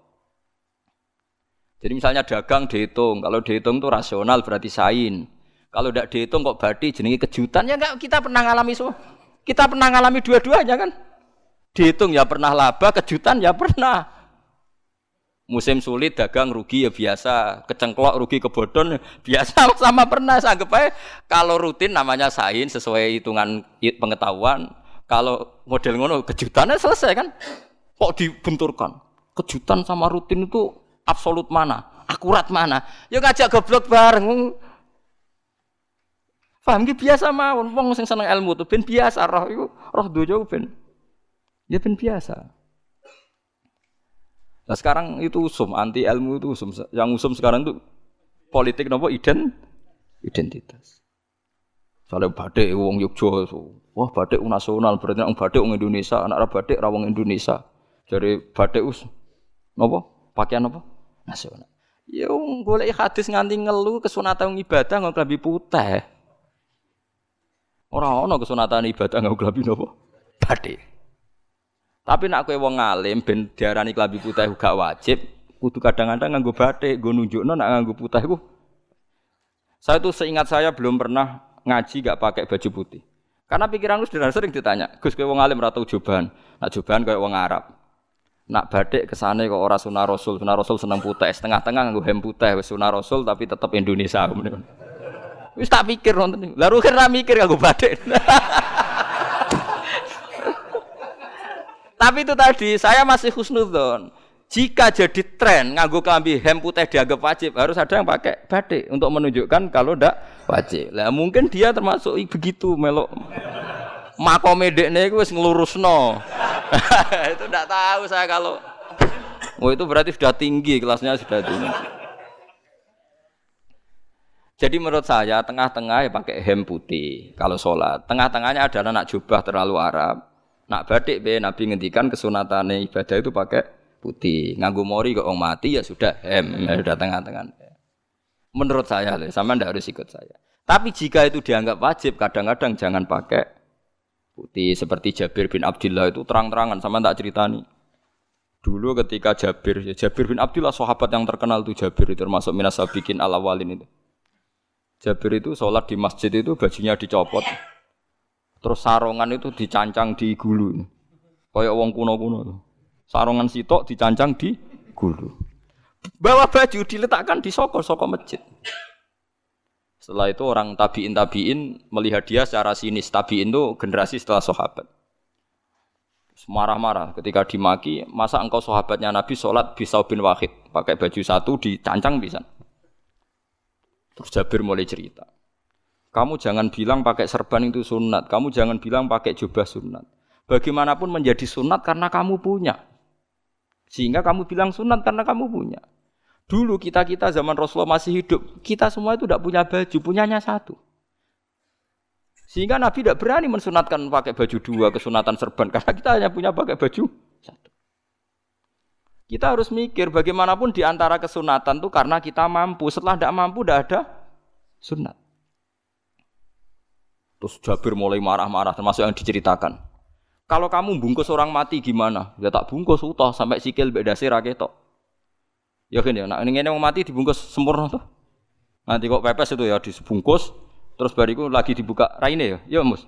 Jadi misalnya dagang dihitung, kalau dihitung itu rasional berarti sain. Kalau tidak dihitung kok badi jenenge kejutan ya enggak kita pernah ngalami semua. Kita pernah ngalami dua-duanya kan? Dihitung ya pernah laba, kejutan ya pernah. Musim sulit dagang rugi ya biasa, kecengklok rugi kebodon biasa <laughs> sama pernah anggap aja kalau rutin namanya sain sesuai hitungan pengetahuan. Kalau model ngono kejutannya selesai kan? Kok dibenturkan? Kejutan sama rutin itu absolut mana? Akurat mana? Ya ngajak goblok bareng. Paham ki biasa mawon wong sing seneng ilmu tuh ben biasa roh iku roh dojo ben. Ya ben biasa. Nah sekarang itu usum, anti ilmu itu usum. Yang usum sekarang itu politik nopo iden, identitas. Soalnya batik wong Yogyo, wah batik nasional berarti orang batik wong Indonesia, anak batik rawang Indonesia. Jadi batik us, nopo pakaian nopo nasional. Ya boleh hadis nganti ngelu kesunatan ibadah nggak lebih putih. Orang-orang kesunatan ibadah nggak lebih nopo batik. Tapi nak kowe wong alim ben diarani klambi putih gak wajib, kudu kadang-kadang nganggo batik, nggo nunjukno nak nganggo putih iku. Saya tuh seingat saya belum pernah ngaji gak pakai baju putih. Karena pikiranku sudah sering ditanya, Gus kowe wong alim ora tau. Nak joban koyo wong Arab. Nak batik kesane kok ora sunah rasul, sunah rasul seneng putih, setengah-tengah nganggo hem putih wis sunah rasul tapi tetep Indonesia. <laughs> Wis tak pikir nonton. Lah rugen ra mikir nganggo batik. <laughs> tapi itu tadi saya masih husnudzon. Jika jadi tren nganggo kelambi hem putih dianggap wajib, harus ada yang pakai batik untuk menunjukkan kalau ndak wajib. Lah mungkin dia termasuk begitu melok makome dekne iku wis nglurusno. <laughs> itu ndak tahu saya kalau Oh itu berarti sudah tinggi kelasnya sudah tinggi. Jadi menurut saya tengah-tengah ya pakai hem putih kalau sholat. Tengah-tengahnya adalah nak jubah terlalu Arab. Nak batik be Nabi ngendikan kesunatan ibadah itu pakai putih. Nganggu mori kok orang mati ya sudah hem, ya sudah tengah-tengah. Menurut saya, sama ndak harus ikut saya. Tapi jika itu dianggap wajib, kadang-kadang jangan pakai putih seperti Jabir bin Abdullah itu terang-terangan sama tak ceritani. Dulu ketika Jabir, ya Jabir bin Abdullah sahabat yang terkenal itu Jabir itu termasuk minas bikin ala walin itu. Jabir itu sholat di masjid itu bajunya dicopot. Terus sarongan itu dicancang di gulu. Kayak wong kuno-kuno. Sarongan sitok dicancang di gulu. Bawa baju diletakkan di soko-soko masjid. Setelah itu orang tabiin tabiin melihat dia secara sinis. Tabiin itu generasi setelah sahabat. Marah-marah ketika dimaki, masa engkau sahabatnya Nabi sholat bisa bin wahid, pakai baju satu dicancang bisa. Terus Jabir mulai cerita. Kamu jangan bilang pakai serban itu sunat, kamu jangan bilang pakai jubah sunat. Bagaimanapun menjadi sunat karena kamu punya. Sehingga kamu bilang sunat karena kamu punya. Dulu kita-kita zaman Rasulullah masih hidup, kita semua itu tidak punya baju, punyanya satu. Sehingga Nabi tidak berani mensunatkan pakai baju dua, kesunatan serban, karena kita hanya punya pakai baju satu. Kita harus mikir bagaimanapun di antara kesunatan itu karena kita mampu. Setelah tidak mampu, tidak ada sunat. Terus Jabir mulai marah-marah, termasuk yang diceritakan. Kalau kamu bungkus orang mati gimana? Ya tak bungkus utuh sampai sikil beda sih raketok. Ya kan ya, nah ini mau mati dibungkus sempurna tuh. Nanti kok pepes itu ya dibungkus, terus bariku lagi dibuka raine ya, ya mus.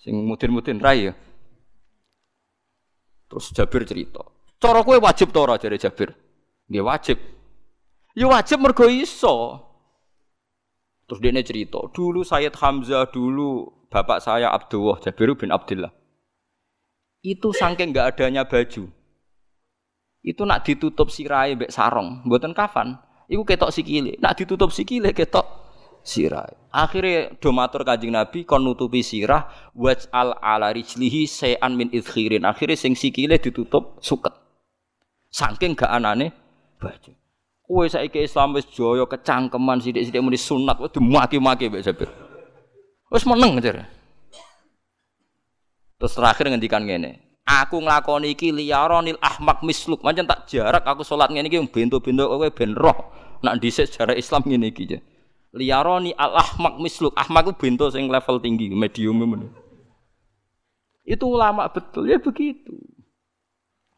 Sing mudin-mudin rai ya. Terus Jabir cerita, cara kue wajib tora jadi Jabir. Dia wajib. Ya wajib mergo iso. Terus dia cerita, dulu Sayyid Hamzah dulu bapak saya Abdullah Jabir bin Abdullah. Itu saking nggak adanya baju itu nak ditutup sirai mbek sarong, mboten kafan. Iku ketok sikile. Nak ditutup sikile ketok sirai. Akhirnya do matur Kanjeng Nabi kon nutupi sirah waj al ala rijlihi sayan min idkhirin. Akhirnya sing sikile ditutup suket. Saking gak anane baju. Kowe saiki Islam wis jaya kecangkeman sithik-sithik muni sunat wis dimaki-maki mbek Jabir. Wis meneng aja. Terus terakhir ngendikan ngene, Aku nglakoni iki liyaronil ahmak misluk. Mancen tak jarak aku salat ngene iki bento-bento kowe ben roh. Nak dhisik sejarah Islam ngene iki. Liyaroni al ahmak misluk. Ahmak ku bento sing level tinggi, medium men. Itu ulama betul ya begitu.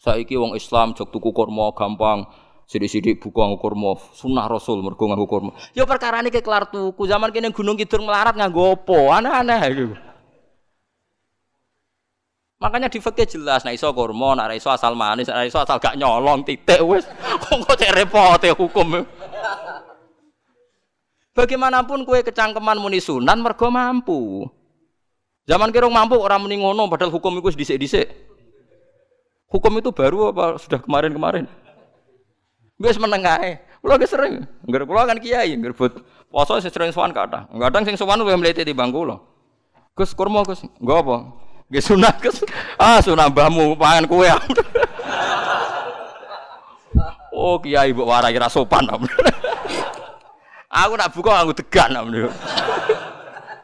Saiki wong Islam jog tuku kurma gampang. Sidik-sidik buku nganggo kurma, sunah Rasul mergo nganggo kurma. Ya perkara ini kelar tuku. Zaman kene Gunung Kidul melarat nganggo apa? Aneh-aneh gitu. Makanya di fikih jelas, nah iso kurma, nah iso asal manis, nah iso asal gak nyolong titik wis. <laughs> Kok cek repot ya hukum. Bagaimanapun kue kecangkeman muni sunan mergo mampu. Zaman kira mampu orang muni padahal hukum itu dhisik-dhisik. Hukum itu baru apa sudah kemarin-kemarin? Wis meneng ae. Kula ge sering, ngger kula kan kiai, ngger but poso sering sowan kata. Kadang sing sowan luwih mlete timbang kula. Gus kurma Gus, nggo apa? Gak sunat kes. Ah sunat mbahmu pangan kue. <laughs> oh kiai ibu warai kira sopan. <laughs> aku nak buka aku tegan.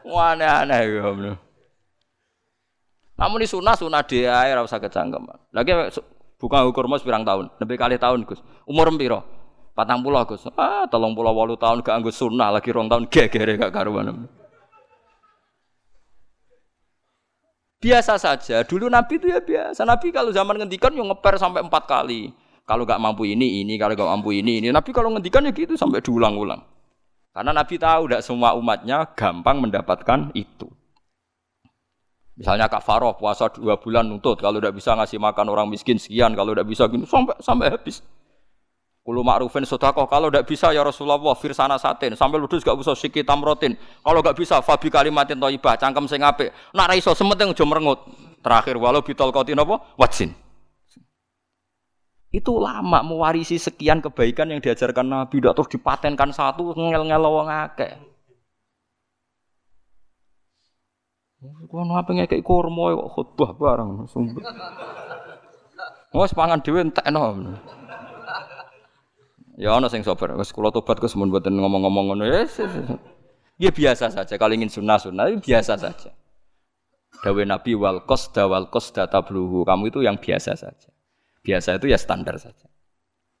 Wah aneh-aneh ya. Namun ini sunah sunah dia ora usah kecangkem. Lagi buka ukur mas pirang tahun, lebih kali tahun Gus. Umur piro? Patang pulau Gus. Ah, tolong pulau walu tahun gak anggus sunnah lagi rong tahun gegere gak karuan. Biasa saja. Dulu Nabi itu ya biasa. Nabi kalau zaman ngendikan yang ngeper sampai empat kali. Kalau nggak mampu ini, ini. Kalau nggak mampu ini, ini. Nabi kalau ngendikan ya gitu sampai diulang-ulang. Karena Nabi tahu tidak semua umatnya gampang mendapatkan itu. Misalnya kafaroh puasa dua bulan nuntut, kalau tidak bisa ngasih makan orang miskin sekian, kalau tidak bisa gini sampai sampai habis. Kulu ma'rufin sodakoh, kalau tidak bisa ya Rasulullah firsana satin, sampai ludus gak bisa sikit tamrotin. Kalau gak bisa fabi kalimatin toibah, cangkem sing apik. Nak ra iso sementing aja merengut. Terakhir walau bitol kotin apa? Wajin. Itu lama mewarisi sekian kebaikan yang diajarkan Nabi, tidak terus dipatenkan satu ngel-ngel wong akeh. Kau apa ngekek kurma kok khutbah bareng sumpah. Wes pangan dhewe entekno. Ya ana sing sabar. Wes kula tobat Gus mun mboten ngomong-ngomong ngono. Yes, Ya biasa saja kalau ingin sunnah-sunnah itu biasa saja. Dawe Nabi wal qasda wal qasda tabluhu. Kamu itu yang biasa saja. Biasa itu ya standar saja.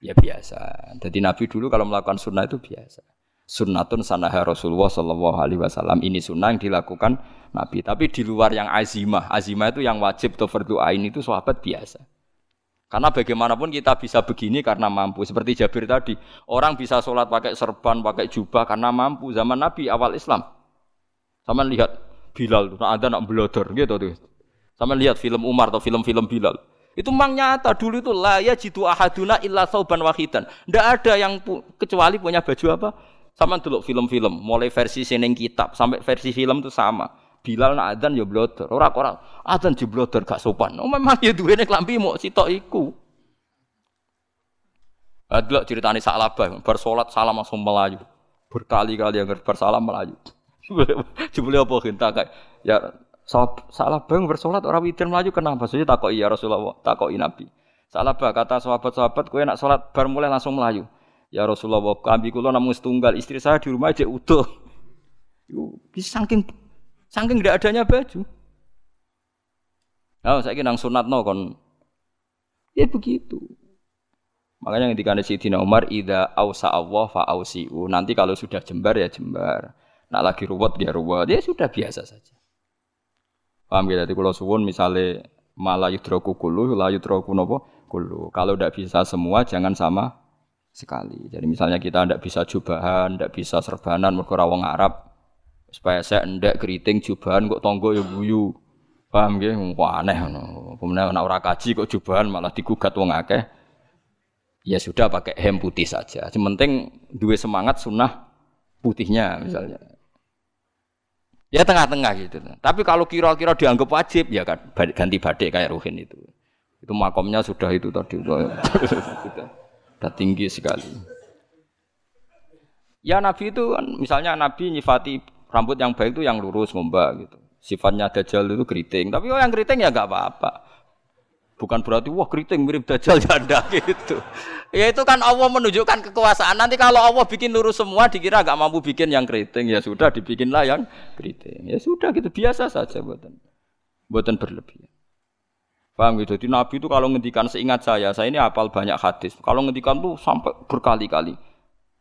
Ya biasa. Jadi Nabi dulu kalau melakukan sunnah itu biasa sunnatun sanaha Rasulullah Shallallahu Alaihi Wasallam ini sunnah yang dilakukan Nabi. Tapi di luar yang azimah, azimah itu yang wajib atau fardu ain itu sahabat biasa. Karena bagaimanapun kita bisa begini karena mampu. Seperti Jabir tadi, orang bisa sholat pakai serban, pakai jubah karena mampu. Zaman Nabi awal Islam, sama lihat Bilal, nah ada nak belodor gitu tuh. Sama lihat film Umar atau film-film Bilal. Itu memang nyata dulu itu lah ya jitu ahaduna illa sauban wahidan. Tidak ada yang kecuali punya baju apa? Sama dulu film-film, mulai versi seneng kitab sampai versi film itu sama. Bilal nak adzan ya bloder, orang-orang adzan di bloder gak sopan. Oh memang ya duwene klambi mau sitok iku. Adlok ceritane Sa'labah, bersolat salam langsung melayu. Berkali-kali yang bersalam melayu. <laughs> Jebule apa kita kayak ya Sa'labah bersolat orang witir melayu kenapa? Saya takok iya Rasulullah, takok Nabi. Sa'labah kata sahabat-sahabat kowe nak salat bar mulai langsung melayu. Ya Rasulullah, kami kula namun setunggal, istri saya di rumah aja utuh. Bisa saking saking tidak adanya baju. Nah, saya kira sunat no kon. Ya begitu. Makanya ketika ada Sayyidina Umar, Ida ausa Allah fa ausiu. Nanti kalau sudah jembar ya jembar. Nak lagi ruwet dia ruwet. Ya sudah biasa saja. Paham ya? Jadi kalau suwun misalnya malah yudroku kulu, la yudroku nopo kulu. Kalau tidak bisa semua, jangan sama sekali. Jadi misalnya kita tidak bisa jubahan, tidak bisa serbanan wong Arab. Supaya saya ndak keriting jubahan kok tonggo ya guyu. Paham nggih? Wah aneh ngono. Kemudian ora kaji kok jubahan malah digugat wong akeh. Ya sudah pakai hem putih saja. Yang penting dua semangat sunnah putihnya misalnya. Ya tengah-tengah gitu. Tapi kalau kira-kira dianggap wajib ya kan ganti badai kayak Ruhin itu. Itu makomnya sudah itu tadi. <laughs> Sudah tinggi sekali. Ya Nabi itu kan, misalnya Nabi nyifati rambut yang baik itu yang lurus ngombak gitu. Sifatnya Dajjal itu keriting. Tapi oh yang keriting ya nggak apa-apa. Bukan berarti wah keriting mirip Dajjal ya ada <laughs> gitu. Ya itu kan Allah menunjukkan kekuasaan. Nanti kalau Allah bikin lurus semua dikira nggak mampu bikin yang keriting ya sudah dibikinlah yang keriting. Ya sudah gitu biasa saja buatan buatan berlebihan. Paham gitu. Jadi Nabi itu kalau ngendikan seingat saya, saya ini hafal banyak hadis. Kalau ngendikan tuh sampai berkali-kali.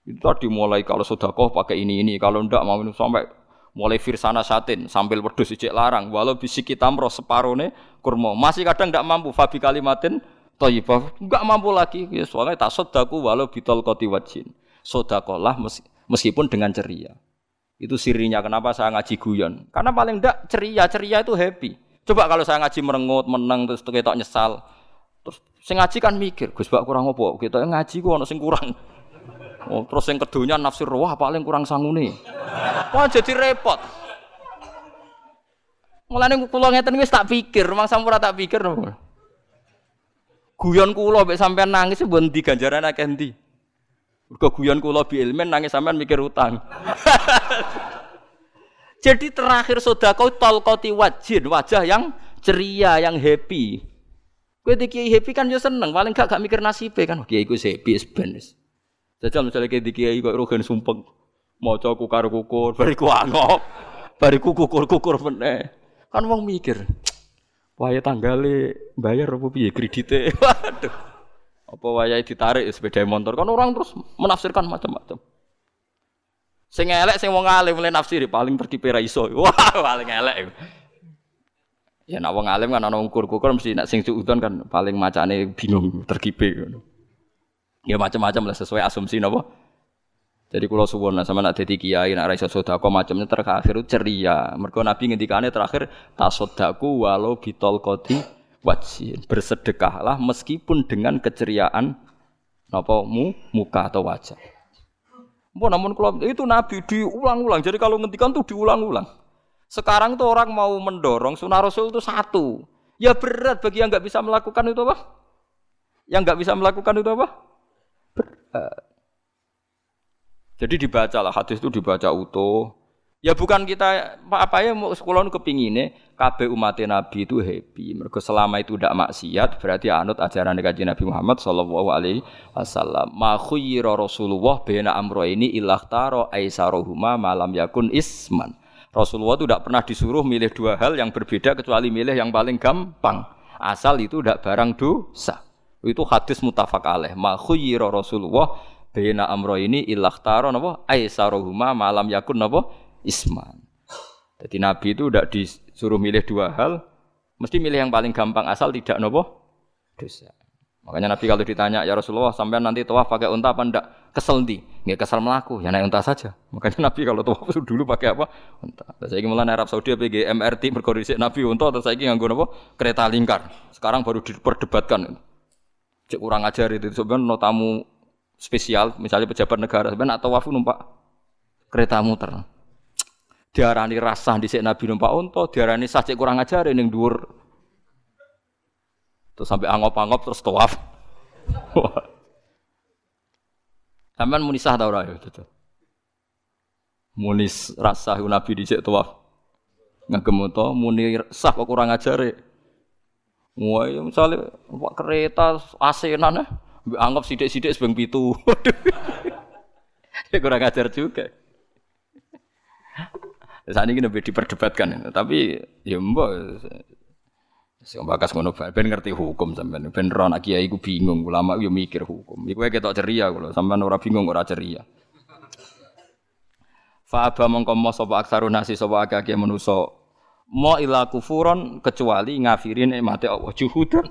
Itu tadi mulai kalau sudah kau pakai ini ini, kalau ndak mau minum sampai mulai firsana satin sambil wedhus ijek larang. Walau bisi kita meroh separone kurma. Masih kadang ndak mampu fabi kalimatin thayyibah enggak mampu lagi. Ya soalnya tak sodaku walau bitol koti wajin. Sodakolah meskipun dengan ceria. Itu sirinya kenapa saya ngaji guyon. Karena paling ndak ceria ceria itu happy. Coba kalau saya ngaji merengut, menang terus ketok nyesal. Terus saya ngaji kan mikir, Gus Bak kurang apa? Kita ngaji kok ono kurang. Oh, terus yang kedunya nafsir wah paling kurang sangune. Wah jadi repot. Mulane kula ngeten wis tak pikir, mang sampura tak pikir. Guyon kula mek sampean nangis mbon ganjaran akeh ndi. Mergo guyon kula bi ilmen nangis sampean mikir utang. <laughs> Jadi terakhir sodako tolkoti wajin, wajah yang ceria, yang happy. Di kiai happy kan yo seneng, paling gak gak mikir nasib kan. Kiai ku happy benes. Jajal misalnya kiai di kiai kok rogen sumpeng, mau coku karo kukur, bariku angop, bariku kukur kukur meneh. Kan wong mikir, waya tanggale bayar apa piye kredite. <laughs> Waduh. Apa waya ditarik sepeda motor kan orang terus menafsirkan macam-macam. Sing elek sing wong alim mulai nafsiri paling tertipe ra iso. <laughs> Wah, paling elek. Ya nak wong alim kan ana ukur-ukur mesti nak sing suudon kan paling macane bingung terkipe ngono. Ya macam-macam lah sesuai asumsi napa? Jadi kalau suwon sama nak jadi kiai nak raisa sodako macamnya terakhir ceria. Mereka Nabi ngendikane terakhir tasodaku walau bitol kodi wajin bersedekahlah meskipun dengan keceriaan apa mu muka atau wajah. Mau namun kalau itu Nabi diulang-ulang. Jadi kalau ngendikan tuh diulang-ulang. Sekarang tuh orang mau mendorong sunnah Rasul itu satu. Ya berat bagi yang nggak bisa melakukan itu apa? Yang nggak bisa melakukan itu apa? Jadi dibacalah hadis itu dibaca utuh. Ya bukan kita apa ya mau sekolah kepingine KB umat Nabi itu happy. Mereka selama itu tidak maksiat berarti anut ajaran kaji Nabi Muhammad Shallallahu Alaihi Wasallam. Ma khuyira Rasulullah bena amro ini ilah taro aisarohuma malam yakun isman. Rasulullah itu tidak pernah disuruh milih dua hal yang berbeda kecuali milih yang paling gampang. Asal itu tidak barang dosa. Itu hadis mutafak alaih. Ma khuyira Rasulullah ini ilah taro nabo aisarohuma malam yakun nabo isman. Jadi Nabi itu tidak disuruh milih dua hal, mesti milih yang paling gampang asal tidak nopo dosa. Makanya Nabi kalau ditanya ya Rasulullah sampai nanti tawaf pakai unta apa ndak? Kesel di, nggak kesel melaku, ya naik unta saja. Makanya Nabi kalau tawaf <laughs> dulu pakai apa? Unta. Dan saya mulai Arab Saudi PG MRT berkondisi Nabi unta saya ingin nganggo nopo kereta lingkar. Sekarang baru diperdebatkan. Cek kurang ajar itu sebenarnya no tamu spesial, misalnya pejabat negara, sebenarnya atau wafu numpak kereta muter. Diarani di Nabi numpak unta, diarani saja kurang ajar yang dhuwur. Terus sampai angop-angop terus tawaf. <laughs> Sampean munisah ta ora ya, Munis rasa Nabi dhisik tawaf. Ngagem unta muni sah kok kurang ajar. Wah, ya misalnya kereta asenan ya anggap sidik-sidik sebeng pitu. <laughs> ya kurang ajar juga. Saat ini lebih diperdebatkan, tapi ya mbak, Sing bakas ngono ben ngerti hukum sampean. Ben ro anak kiai bingung, ulama yo mikir hukum. Iku ketok ceria kula, sampean ora bingung ora ceria. Fa aba mongko mo sapa aksarun nasi sapa akeh manusa mo ila kufuron kecuali ngafirin nikmate Allah. Juhudan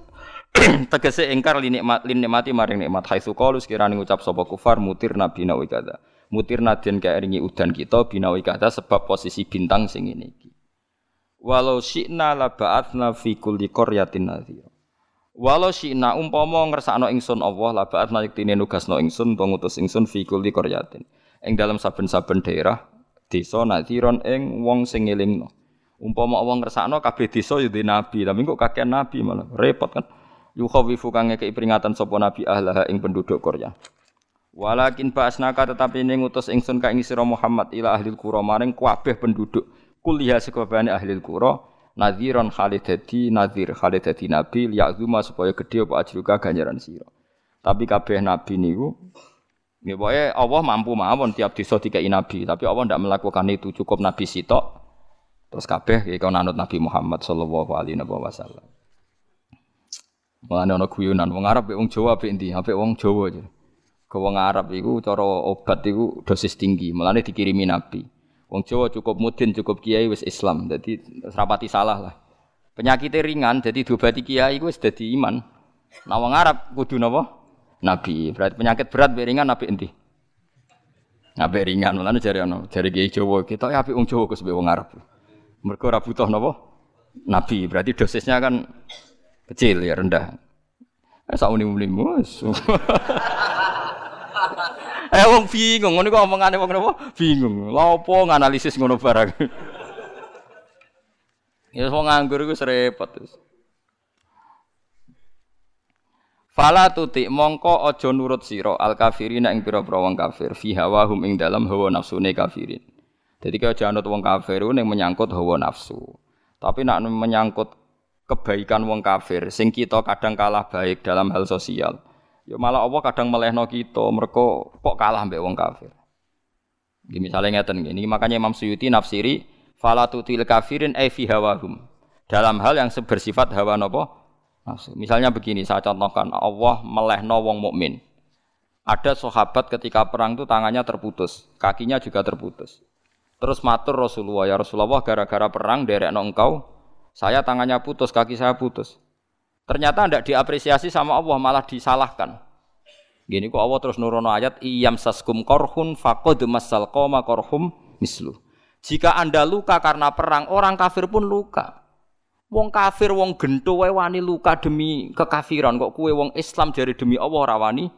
<clears throat> tegese ingkar li nikmat lin nikmati maring nikmat. Haitsu qalu sekirane ngucap sapa kufar mutir nabi nawi kada mutir nadien ringi udan kita binawi kada sebab posisi bintang sing ngene iki. Walau syi'na la ba'atsna fi kulli qaryatin nadhir walau syi'na umpama ngersakno ingsun Allah la ba'atsna yektine nugasno ingsun utawa ngutus ingsun fi kulli qaryatin. Ing dalam saben-saben daerah desa nadhiron ing wong sing ngelingno umpama wong ngersakno kabeh desa ya nabi tapi kok kakek nabi malah repot kan yukhawifu kang ngekei peringatan sapa nabi ahlaha ing penduduk Korea. Walakin ba'asnaka tetapi ini ngutus ingsun ka ing sira Muhammad ila ahli qura maring kabeh penduduk kuliah sekabehane ahli qura nadhiran khalid dadi nadhir khalid nabi liya'zuma supaya gedhe apa ajruka ganjaran sira. Tapi kabeh nabi niku Ya pokoknya Allah mampu mawon tiap desa dikai nabi, tapi Allah tidak melakukan itu cukup nabi sitok. Terus kabeh kau nanut Nabi Muhammad sallallahu alaihi wasallam. Mulane ana guyunan wong Arab wong Jawa apik endi? Apik wong Jawa aja. Ke wong Arab iku cara obat iku dosis tinggi, mulane dikirimi Nabi. Wong Jawa cukup mudin, cukup kiai wis Islam. Jadi rapati salah lah. Penyakitnya ringan, jadi diobati kiai wis dadi iman. Nah wong Arab kudu napa? Nabi. Berarti penyakit berat ringan nabi endi? Nabi ringan, mulane jare ana, jare kiai Jawa, ya apik wong Jawa kus wong Arab. Mergo ora butuh napa? Nabi. Berarti dosisnya kan Kecil ya rendah. Eh sak muni-muni. <laughs> Eh wong bingung ngono kok omongane wong napa? Bingung. Lha opo nganalisis ngono barang. <laughs> ya wong nganggur iku repot terus. Fala tuti mongko aja nurut al kafirin ing pira-pira wong kafir fi hawahum ing dalam hawa nafsune kafirin. Jadi kaya aja anut wong kafir ning menyangkut hawa nafsu. Tapi nak menyangkut kebaikan wong kafir sing kita kadang kalah baik dalam hal sosial. Ya malah Allah kadang melehno kita mereka kok kalah mbek wong kafir. Gini misalnya ngeten gini, makanya Imam Suyuti nafsiri falatutil kafirin ay fi hawahum. Dalam hal yang bersifat hawa nopo nafsu. Misalnya begini, saya contohkan Allah melehno wong mukmin. Ada sahabat ketika perang itu tangannya terputus, kakinya juga terputus. Terus matur Rasulullah, ya Rasulullah gara-gara perang derek engkau saya tangannya putus, kaki saya putus. Ternyata tidak diapresiasi sama Allah, malah disalahkan. Gini kok Allah terus nurono ayat iyam saskum korhun faqad masal qoma korhum mislu. Jika Anda luka karena perang, orang kafir pun luka. Wong kafir, wong gento wae wani luka demi kekafiran. Kok kue wong Islam jadi demi Allah ora wani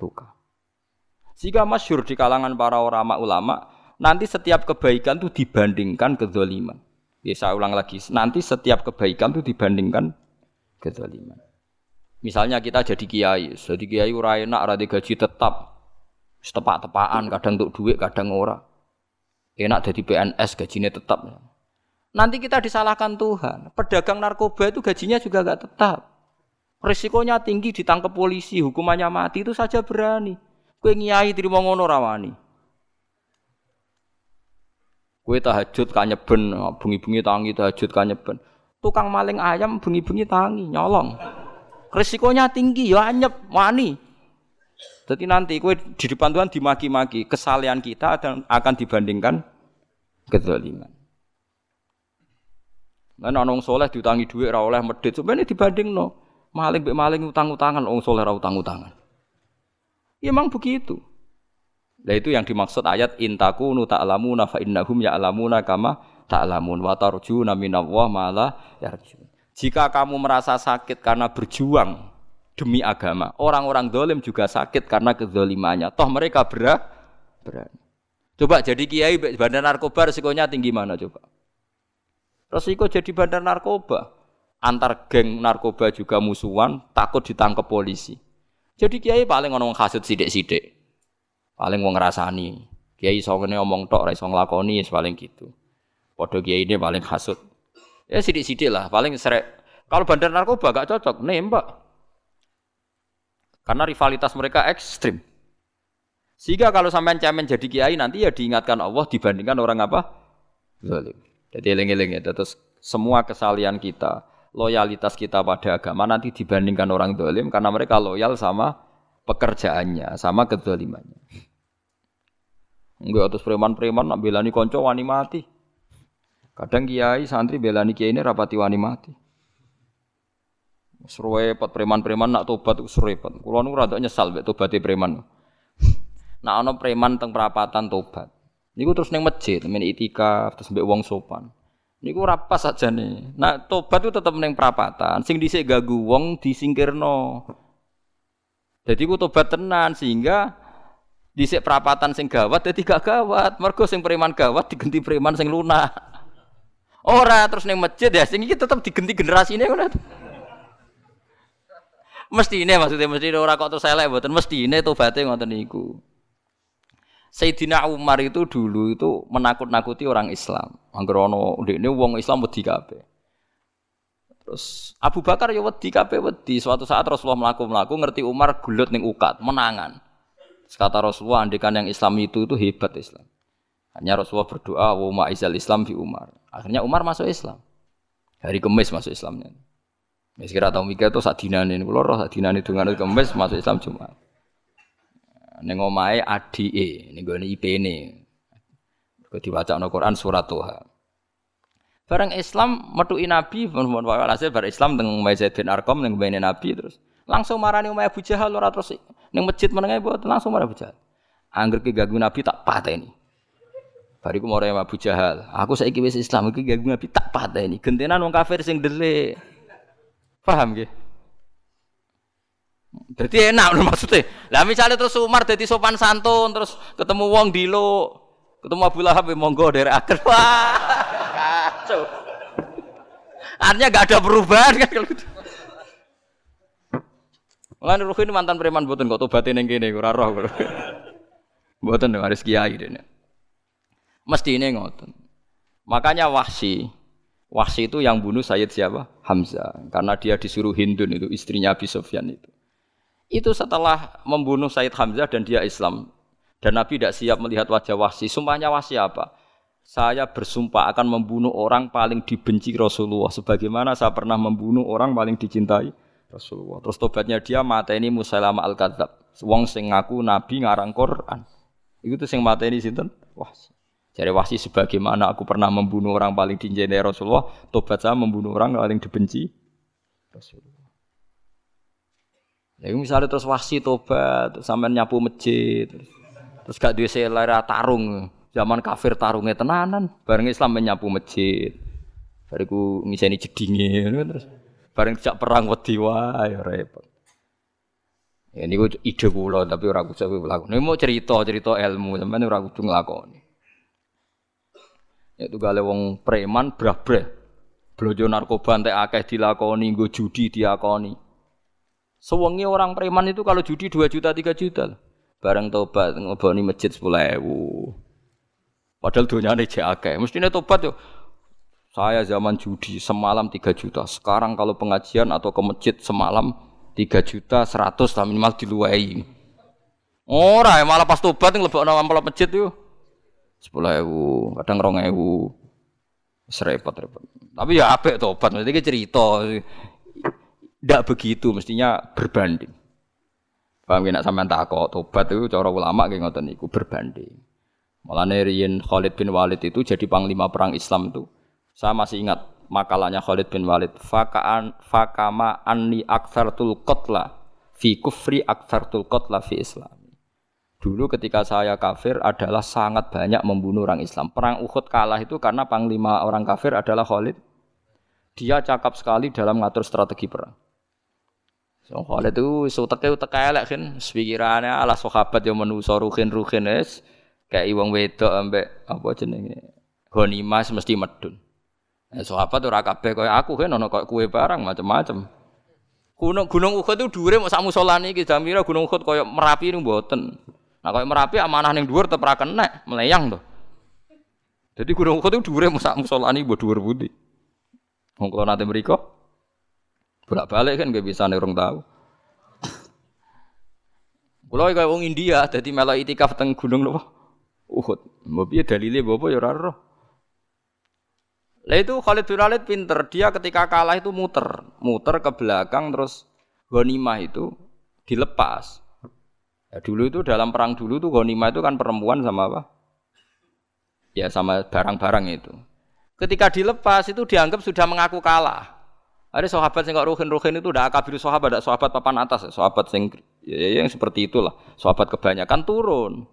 luka. Jika masyur di kalangan para ulama-ulama, nanti setiap kebaikan itu dibandingkan kezaliman. Ya saya ulang lagi, nanti setiap kebaikan itu dibandingkan kezaliman. Misalnya kita jadi kiai, jadi kiai ora enak, ora gaji tetap, tepak-tepaan, kadang untuk duit, kadang ora. Enak jadi PNS, gajinya tetap. Nanti kita disalahkan Tuhan. Pedagang narkoba itu gajinya juga gak tetap. Risikonya tinggi ditangkap polisi, hukumannya mati itu saja berani. Kue ngiai terima ngono rawani. Kue tahajud kanyeben, bungi-bungi tangi tahajud kanyeben. Tukang maling ayam bungi-bungi tangi nyolong. Risikonya tinggi ya anyep wani. Jadi nanti kue di depan Tuhan dimaki-maki, kesalahan kita akan dibandingkan kezaliman. Nah, nong soleh diutangi duit ra oleh sebenarnya dibanding no maling be maling utang-utangan, orang soleh ra utang-utangan. Ya memang begitu. Nah itu yang dimaksud ayat intakunu ta'lamuna fa innahum ya'lamuna kama ta'lamun wa tarjuna minallah ma. Jika kamu merasa sakit karena berjuang demi agama. Orang-orang dolim juga sakit karena kezolimannya. Toh mereka berah, berani. Coba jadi kiai bandar narkoba resikonya tinggi mana coba? Resiko jadi bandar narkoba. Antar geng narkoba juga musuhan, takut ditangkap polisi. Jadi kiai paling ngomong kasut sidik-sidik. Paling mau ngerasani. Kiai songene ngomong tok, rai song lakoni, paling gitu. Podo kiai ini paling kasut. Ya sidik-sidik lah, paling serek. Kalau bandar narkoba gak cocok, nembak. Karena rivalitas mereka ekstrim. Sehingga kalau sampai cemen jadi kiai nanti ya diingatkan Allah dibandingkan orang apa? Zalim. Jadi eling-eling ya. Terus semua kesalian kita, loyalitas kita pada agama nanti dibandingkan orang zalim karena mereka loyal sama pekerjaannya, sama kezalimannya. Enggak terus preman-preman nak belani konco wani mati. Kadang kiai santri belani kiai ini rapati wani mati. Serwepet preman-preman nak tobat serwepet. Kulo nu rada nyesal mek tobaté preman. <laughs> Nak ana preman teng perapatan tobat. Niku terus ning masjid, men itikaf terus mbek wong sopan. Niku ora pas nih. Nak tobat itu tetep ning perapatan. Sing dhisik gagu wong disingkirno. Jadi ku tobat tenan sehingga dhisik perapatan sing gawat dadi gak gawat. Mergo sing preman gawat diganti preman sing lunak. Ora terus ning masjid ya sing iki tetep diganti generasine ngono mesti ini maksudnya mesti orang kok terus elek mboten mesti ini tobaté ngoten niku. Sayyidina Umar itu dulu itu menakut-nakuti orang Islam. Angger ana ndekne wong Islam wedi kabeh. Terus Abu Bakar ya wedi kabeh wedi. Suatu saat Rasulullah melaku-melaku ngerti Umar gulut ning ukat, menangan. Kata Rasulullah andikan yang Islam itu itu hebat Islam. Hanya Rasulullah berdoa wa ma'izal Islam fi Umar. Akhirnya Umar masuk Islam. Hari Kemis masuk Islamnya. Wis kira tau mikir to sak dinane kula roh dinane dungane kemis masuk Islam Jumat. Ning omahe adike ning gone IP-ne. Kok diwacana Quran surat Toha. Bareng Islam metuki Nabi, walhasil bar Islam teng Zaid bin Arqam ning Nabi terus langsung marani Umayyah Abu Jahal ora terus ning masjid menenge buat langsung marani Abu Jahal. Angger ki ganggu Nabi tak pateni. Bariku mau Abu Jahal. Aku saiki wis Islam iki ganggu Nabi tak pateni. Gentenan wong kafir sing delik. Paham gak? Jadi enak loh maksudnya. Lah misalnya terus Umar jadi sopan santun terus ketemu wong dilo, ketemu Abu Lahab monggo dari akhir. Wah, kacau. Artinya gak ada perubahan kan kalau gitu. Lan ini mantan preman buatan kok tobatin yang gini ora roh. <laughs> Mboten harus kiai dene. Mesti ini ngoten. Makanya wahsi Wahsi itu yang bunuh Sayyid siapa? Hamzah. Karena dia disuruh Hindun itu istrinya Abi Sufyan itu. Itu setelah membunuh Sayyid Hamzah dan dia Islam. Dan Nabi tidak siap melihat wajah Wahsi. Sumpahnya Wahsi apa? Saya bersumpah akan membunuh orang paling dibenci Rasulullah. Sebagaimana saya pernah membunuh orang paling dicintai Rasulullah. Terus tobatnya dia mata ini Musailama al-Kadzab. Wong sing ngaku Nabi ngarang Quran. Itu tuh sing mata ini sinten? Wahsi. Jadi wahsi sebagaimana aku pernah membunuh orang paling dicintai Rasulullah, tobat saya membunuh orang paling dibenci Rasulullah. Ya misalnya terus wasi tobat, sampean nyapu masjid, terus, terus gak duwe selera tarung. Zaman kafir tarungnya tenanan, bareng Islam menyapu masjid. Bariku ngiseni jedinge terus bareng jak perang wedi wae ya repot. Ya niku ide kula tapi ora kudu lakon. Ini mau cerita-cerita ilmu, sampean ora kudu nglakoni. Ya gale wong preman brah-brah. Blojo narkoba entek akeh dilakoni, nggo judi diakoni. Sewengi orang preman itu kalau judi 2 juta 3 juta. Bareng tobat ngoboni masjid 10.000. Padahal donyane jek akeh. Mestine tobat yo saya zaman judi semalam 3 juta. Sekarang kalau pengajian atau ke masjid semalam 3 juta 100 lah minimal diluai. Ora ya malah pas tobat nglebokno amplop masjid yo. 10.000, kadang 2.000. Wis repot-repot. Tapi ya apik tobat, mesti cerita. Tidak begitu, mestinya berbanding. Paham ya, sampean takok tobat itu cara ulama kayak ngoten niku berbanding. Malah riyen Khalid bin Walid itu jadi panglima perang Islam itu. Saya masih ingat makalahnya Khalid bin Walid fakaan fakama anni aktsartul qatla fi kufri aktsartul qatla fi Islam. Dulu ketika saya kafir adalah sangat banyak membunuh orang Islam. Perang Uhud kalah itu karena panglima orang kafir adalah Khalid. Dia cakap sekali dalam mengatur strategi perang. So, Khalid itu suteke utek elek kan, pikirannya ala sahabat yang menuso ruhin ruhin es kayak iwang wedok ambek apa jenenge. Ghanimah mesti medun. Eh, sahabat ora kabeh kaya aku kan kaya kue barang macam-macam. Gunung Gunung Uhud itu dhuwure mau sak musolane iki jamira Gunung Uhud kaya Merapi niku mboten. Nah kaya Merapi amanah ning dhuwur tetep ra meleyang to. Jadi Gunung Uhud itu dhuwure mau sak musolane mbok dhuwur pundi. Nate mriku bolak-balik kan gak bisa nih orang tahu. Kulo kaya wong India dadi melok itikaf teng gunung napa? Uhud. Mbok piye dalile mbok ya ora roh. Lah itu Khalid bin Walid pinter, dia ketika kalah itu muter, muter ke belakang terus ghanimah itu dilepas. Ya, dulu itu dalam perang dulu tuh ghanimah itu kan perempuan sama apa? Ya sama barang-barang itu. Ketika dilepas itu dianggap sudah mengaku kalah. Ada sahabat yang nggak ruhin-ruhin itu udah akabir sahabat, ada sahabat papan atas, sahabat yang ya, ya, yang seperti itulah. Sahabat kebanyakan turun.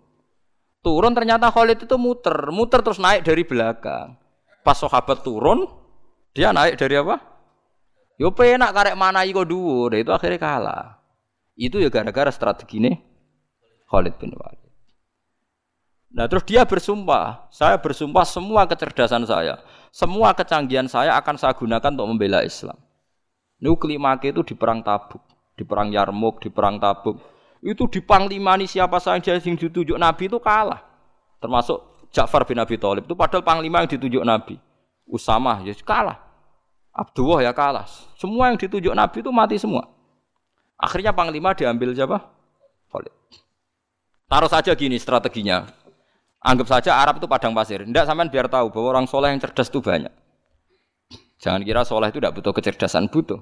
Turun ternyata Khalid itu muter, muter terus naik dari belakang. Pas sahabat turun, dia naik dari apa? Yo penak karek mana iko dhuwur, itu akhirnya kalah. Itu ya gara-gara strategi ini Khalid bin Walid. Nah terus dia bersumpah, saya bersumpah semua kecerdasan saya, semua kecanggihan saya akan saya gunakan untuk membela Islam. Ini kelima itu di perang Tabuk, di perang Yarmuk, di perang Tabuk. Itu di panglima ini siapa saja yang ditunjuk Nabi itu kalah. Termasuk Ja'far bin Abi Thalib itu padahal panglima yang ditunjuk Nabi. Usamah ya kalah. Abdullah ya kalah. Semua yang ditunjuk Nabi itu mati semua. Akhirnya panglima diambil siapa? Khalid. Taruh saja gini strateginya. Anggap saja Arab itu padang pasir. Tidak sampean biar tahu bahwa orang soleh yang cerdas itu banyak. Jangan kira soleh itu tidak butuh kecerdasan, butuh.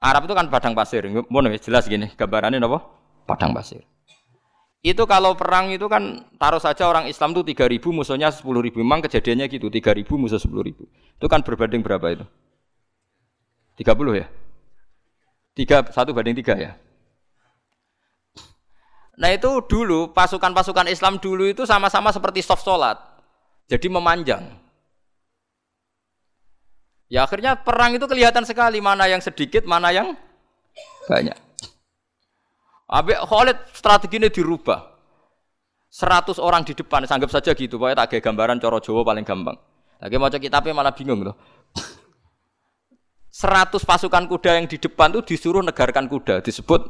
Arab itu kan padang pasir. Mau jelas gini, gambarannya apa? Padang pasir. Itu kalau perang itu kan taruh saja orang Islam itu 3000 musuhnya 10.000. Memang kejadiannya gitu, 3000 musuh 10.000. Itu kan berbanding berapa itu? 30 ya? 3 1 banding 3 ya. Nah itu dulu pasukan-pasukan Islam dulu itu sama-sama seperti soft sholat. Jadi memanjang. Ya akhirnya perang itu kelihatan sekali mana yang sedikit, mana yang banyak. Abi Khalid strateginya dirubah. 100 orang di depan, anggap saja gitu, pokoknya tak gambaran coro Jawa paling gampang. Lagi mau kitabnya malah bingung loh. 100 pasukan kuda yang di depan tuh disuruh negarkan kuda, disebut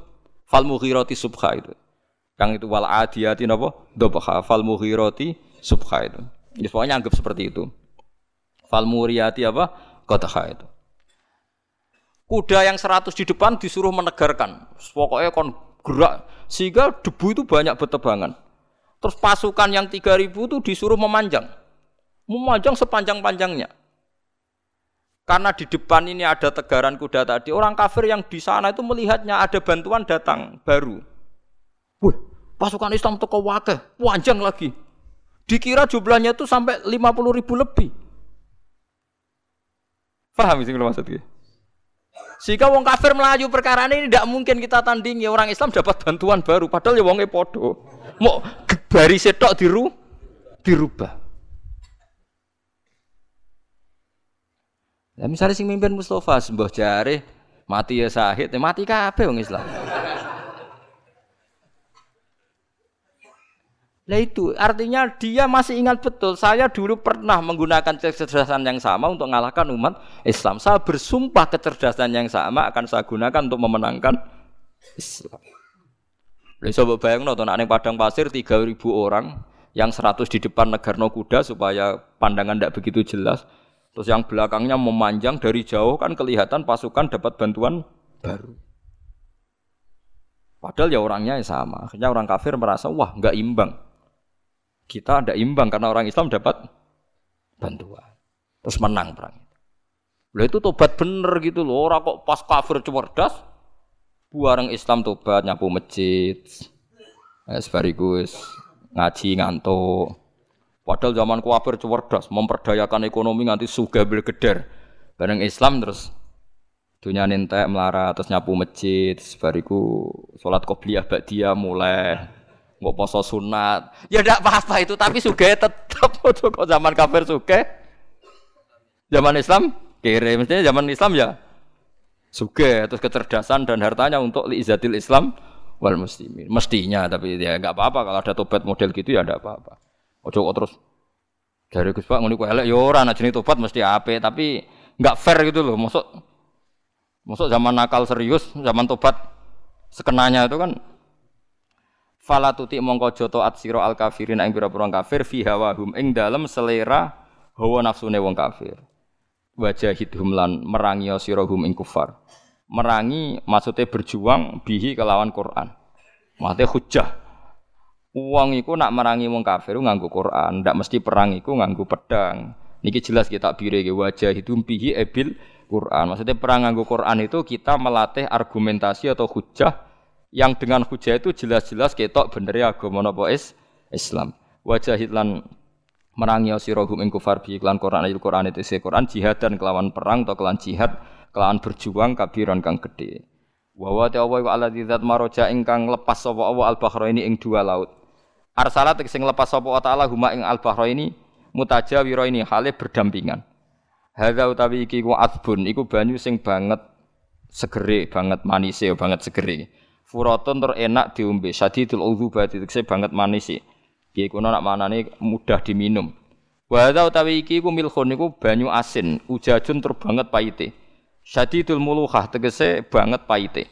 fal mughirati subha itu. Yang itu wal adiyati napa? Dobha fal mughirati subha itu. Jadi pokoknya anggap seperti itu. Fal muriyati apa? Qadha itu. Kuda yang 100 di depan disuruh menegarkan. Pokoknya kon gerak sehingga debu itu banyak bertebangan. Terus pasukan yang 3000 itu disuruh memanjang. Memanjang sepanjang-panjangnya. Karena di depan ini ada tegaran kuda tadi, orang kafir yang di sana itu melihatnya ada bantuan datang baru. Wih, pasukan Islam toko wakil, panjang lagi. Dikira jumlahnya itu sampai 50 ribu lebih. Paham sih maksudnya? Sehingga wong kafir melayu perkara ini tidak mungkin kita tandingi orang Islam dapat bantuan baru padahal ya wonge podo. Mau bari setok diru dirubah. Ya misalnya sing mimpin Mustafa sembah jare mati ya sahid, ya mati kabeh wong Islam. Nah itu artinya dia masih ingat betul saya dulu pernah menggunakan kecerdasan yang sama untuk mengalahkan umat Islam. Saya bersumpah kecerdasan yang sama akan saya gunakan untuk memenangkan Islam. Lalu coba bayang nonton anak padang pasir 3000 orang yang 100 di depan negarno kuda supaya pandangan tidak begitu jelas. Terus yang belakangnya memanjang dari jauh kan kelihatan pasukan dapat bantuan baru. Padahal ya orangnya sama. Akhirnya orang kafir merasa wah nggak imbang kita ada imbang karena orang Islam dapat bantuan. Terus menang perang itu. Itu tobat bener gitu loh. Orang kok pas kafir cerdas, buareng Islam tobat nyapu masjid. Es barigus ngaji ngantuk. Padahal zaman kafir cerdas, memperdayakan ekonomi nganti suga bergeder. Bareng Islam terus dunia nentek melarat terus nyapu masjid sebariku sholat qobliyah dia mulai nggak poso sunat. Ya tidak apa-apa itu, tapi suge tetap <laughs> kok zaman kafir suge. Zaman Islam kere, mestinya zaman Islam ya suge, terus kecerdasan dan hartanya untuk liizatil Islam wal muslimin. Mestinya, tapi ya nggak apa-apa kalau ada tobat model gitu ya tidak apa-apa. Ojo terus dari Gus Pak ngono elek ya ora tobat mesti ape, tapi nggak fair gitu loh. Masuk masuk zaman nakal serius, zaman tobat sekenanya itu kan fala tuti mongko joto at sira al kafirin ing pira-pira kafir fi hawahum ing dalem selera hawa nafsune wong kafir wajahidhum lan merangi sira hum ing kufar merangi maksudnya berjuang bihi kelawan Quran maksudnya hujah Uang iku nak merangi wong kafir nganggo Quran, ndak mesti perang iku nganggo pedang. Niki jelas kita bire wajah hidum bihi ebil Quran. Maksudnya perang nganggo Quran itu kita melatih argumentasi atau hujah yang dengan hujah itu jelas-jelas ketok bener ya agama napa is Islam. Wajahid lan merangi sira hum ing kufar bi iklan Quran ayat Quran itu se Quran jihad dan kelawan perang atau kelawan jihad kelawan berjuang kabiran kang gede. Wa wa ta'ala wa ala dzat maroja ingkang lepas sapa Allah al ini ing dua laut. Arsalat sing lepas sapa ta'ala huma ing al ini mutajawira ini hale berdampingan. Hadza utawi iki ku adbun iku banyu sing banget segere banget manise banget segere. Furatun tur enak diombe, sadidul udzubati tekse banget manis sih. Ki kuno nak manane mudah diminum. Wa hadza utawi iki iku milkhun niku banyu asin, ujajun tur banget paite. Sadidul muluhah tegese banget paite.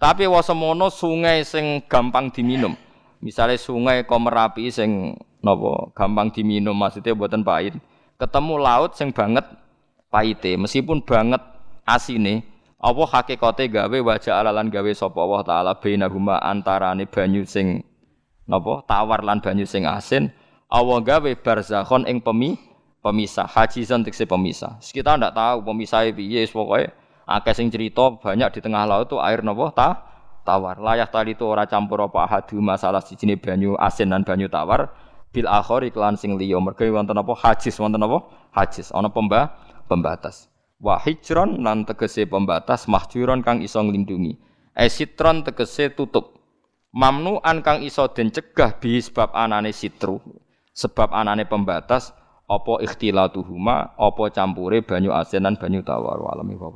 Tapi wasemono sungai sing gampang diminum. Misalnya sungai Komerapi sing napa gampang diminum maksudnya buatan pahit. Ketemu laut sing banget paite, meskipun banget asine, apa hakikate gawe wajah alalan gawe sapa Allah taala bainahuma antarane banyu sing napa? Tawar lan banyu sing asin. Allah gawe barzakhon ing pemi pemisah hajizan tekse pemisah. Kita ndak tahu pemisah piye pokoke akeh sing cerita banyak di tengah laut tuh air napa? Ta tawar. Layak tali itu ora campur apa hadu masalah sijine banyu asin dan banyu tawar. Bil akhir iklan sing liya. Mergo wonten apa? Hajiz wonten apa? Hajiz ana pembah pembatas wa hijron lan tegese pembatas mahjuron kang iso nglindungi. Esitron tegese tutup. Mamnu an kang iso den cegah bi sebab anane sitru sebab anane pembatas apa ikhtilatuhuma apa campure banyu asin lan banyu tawar. Alami wa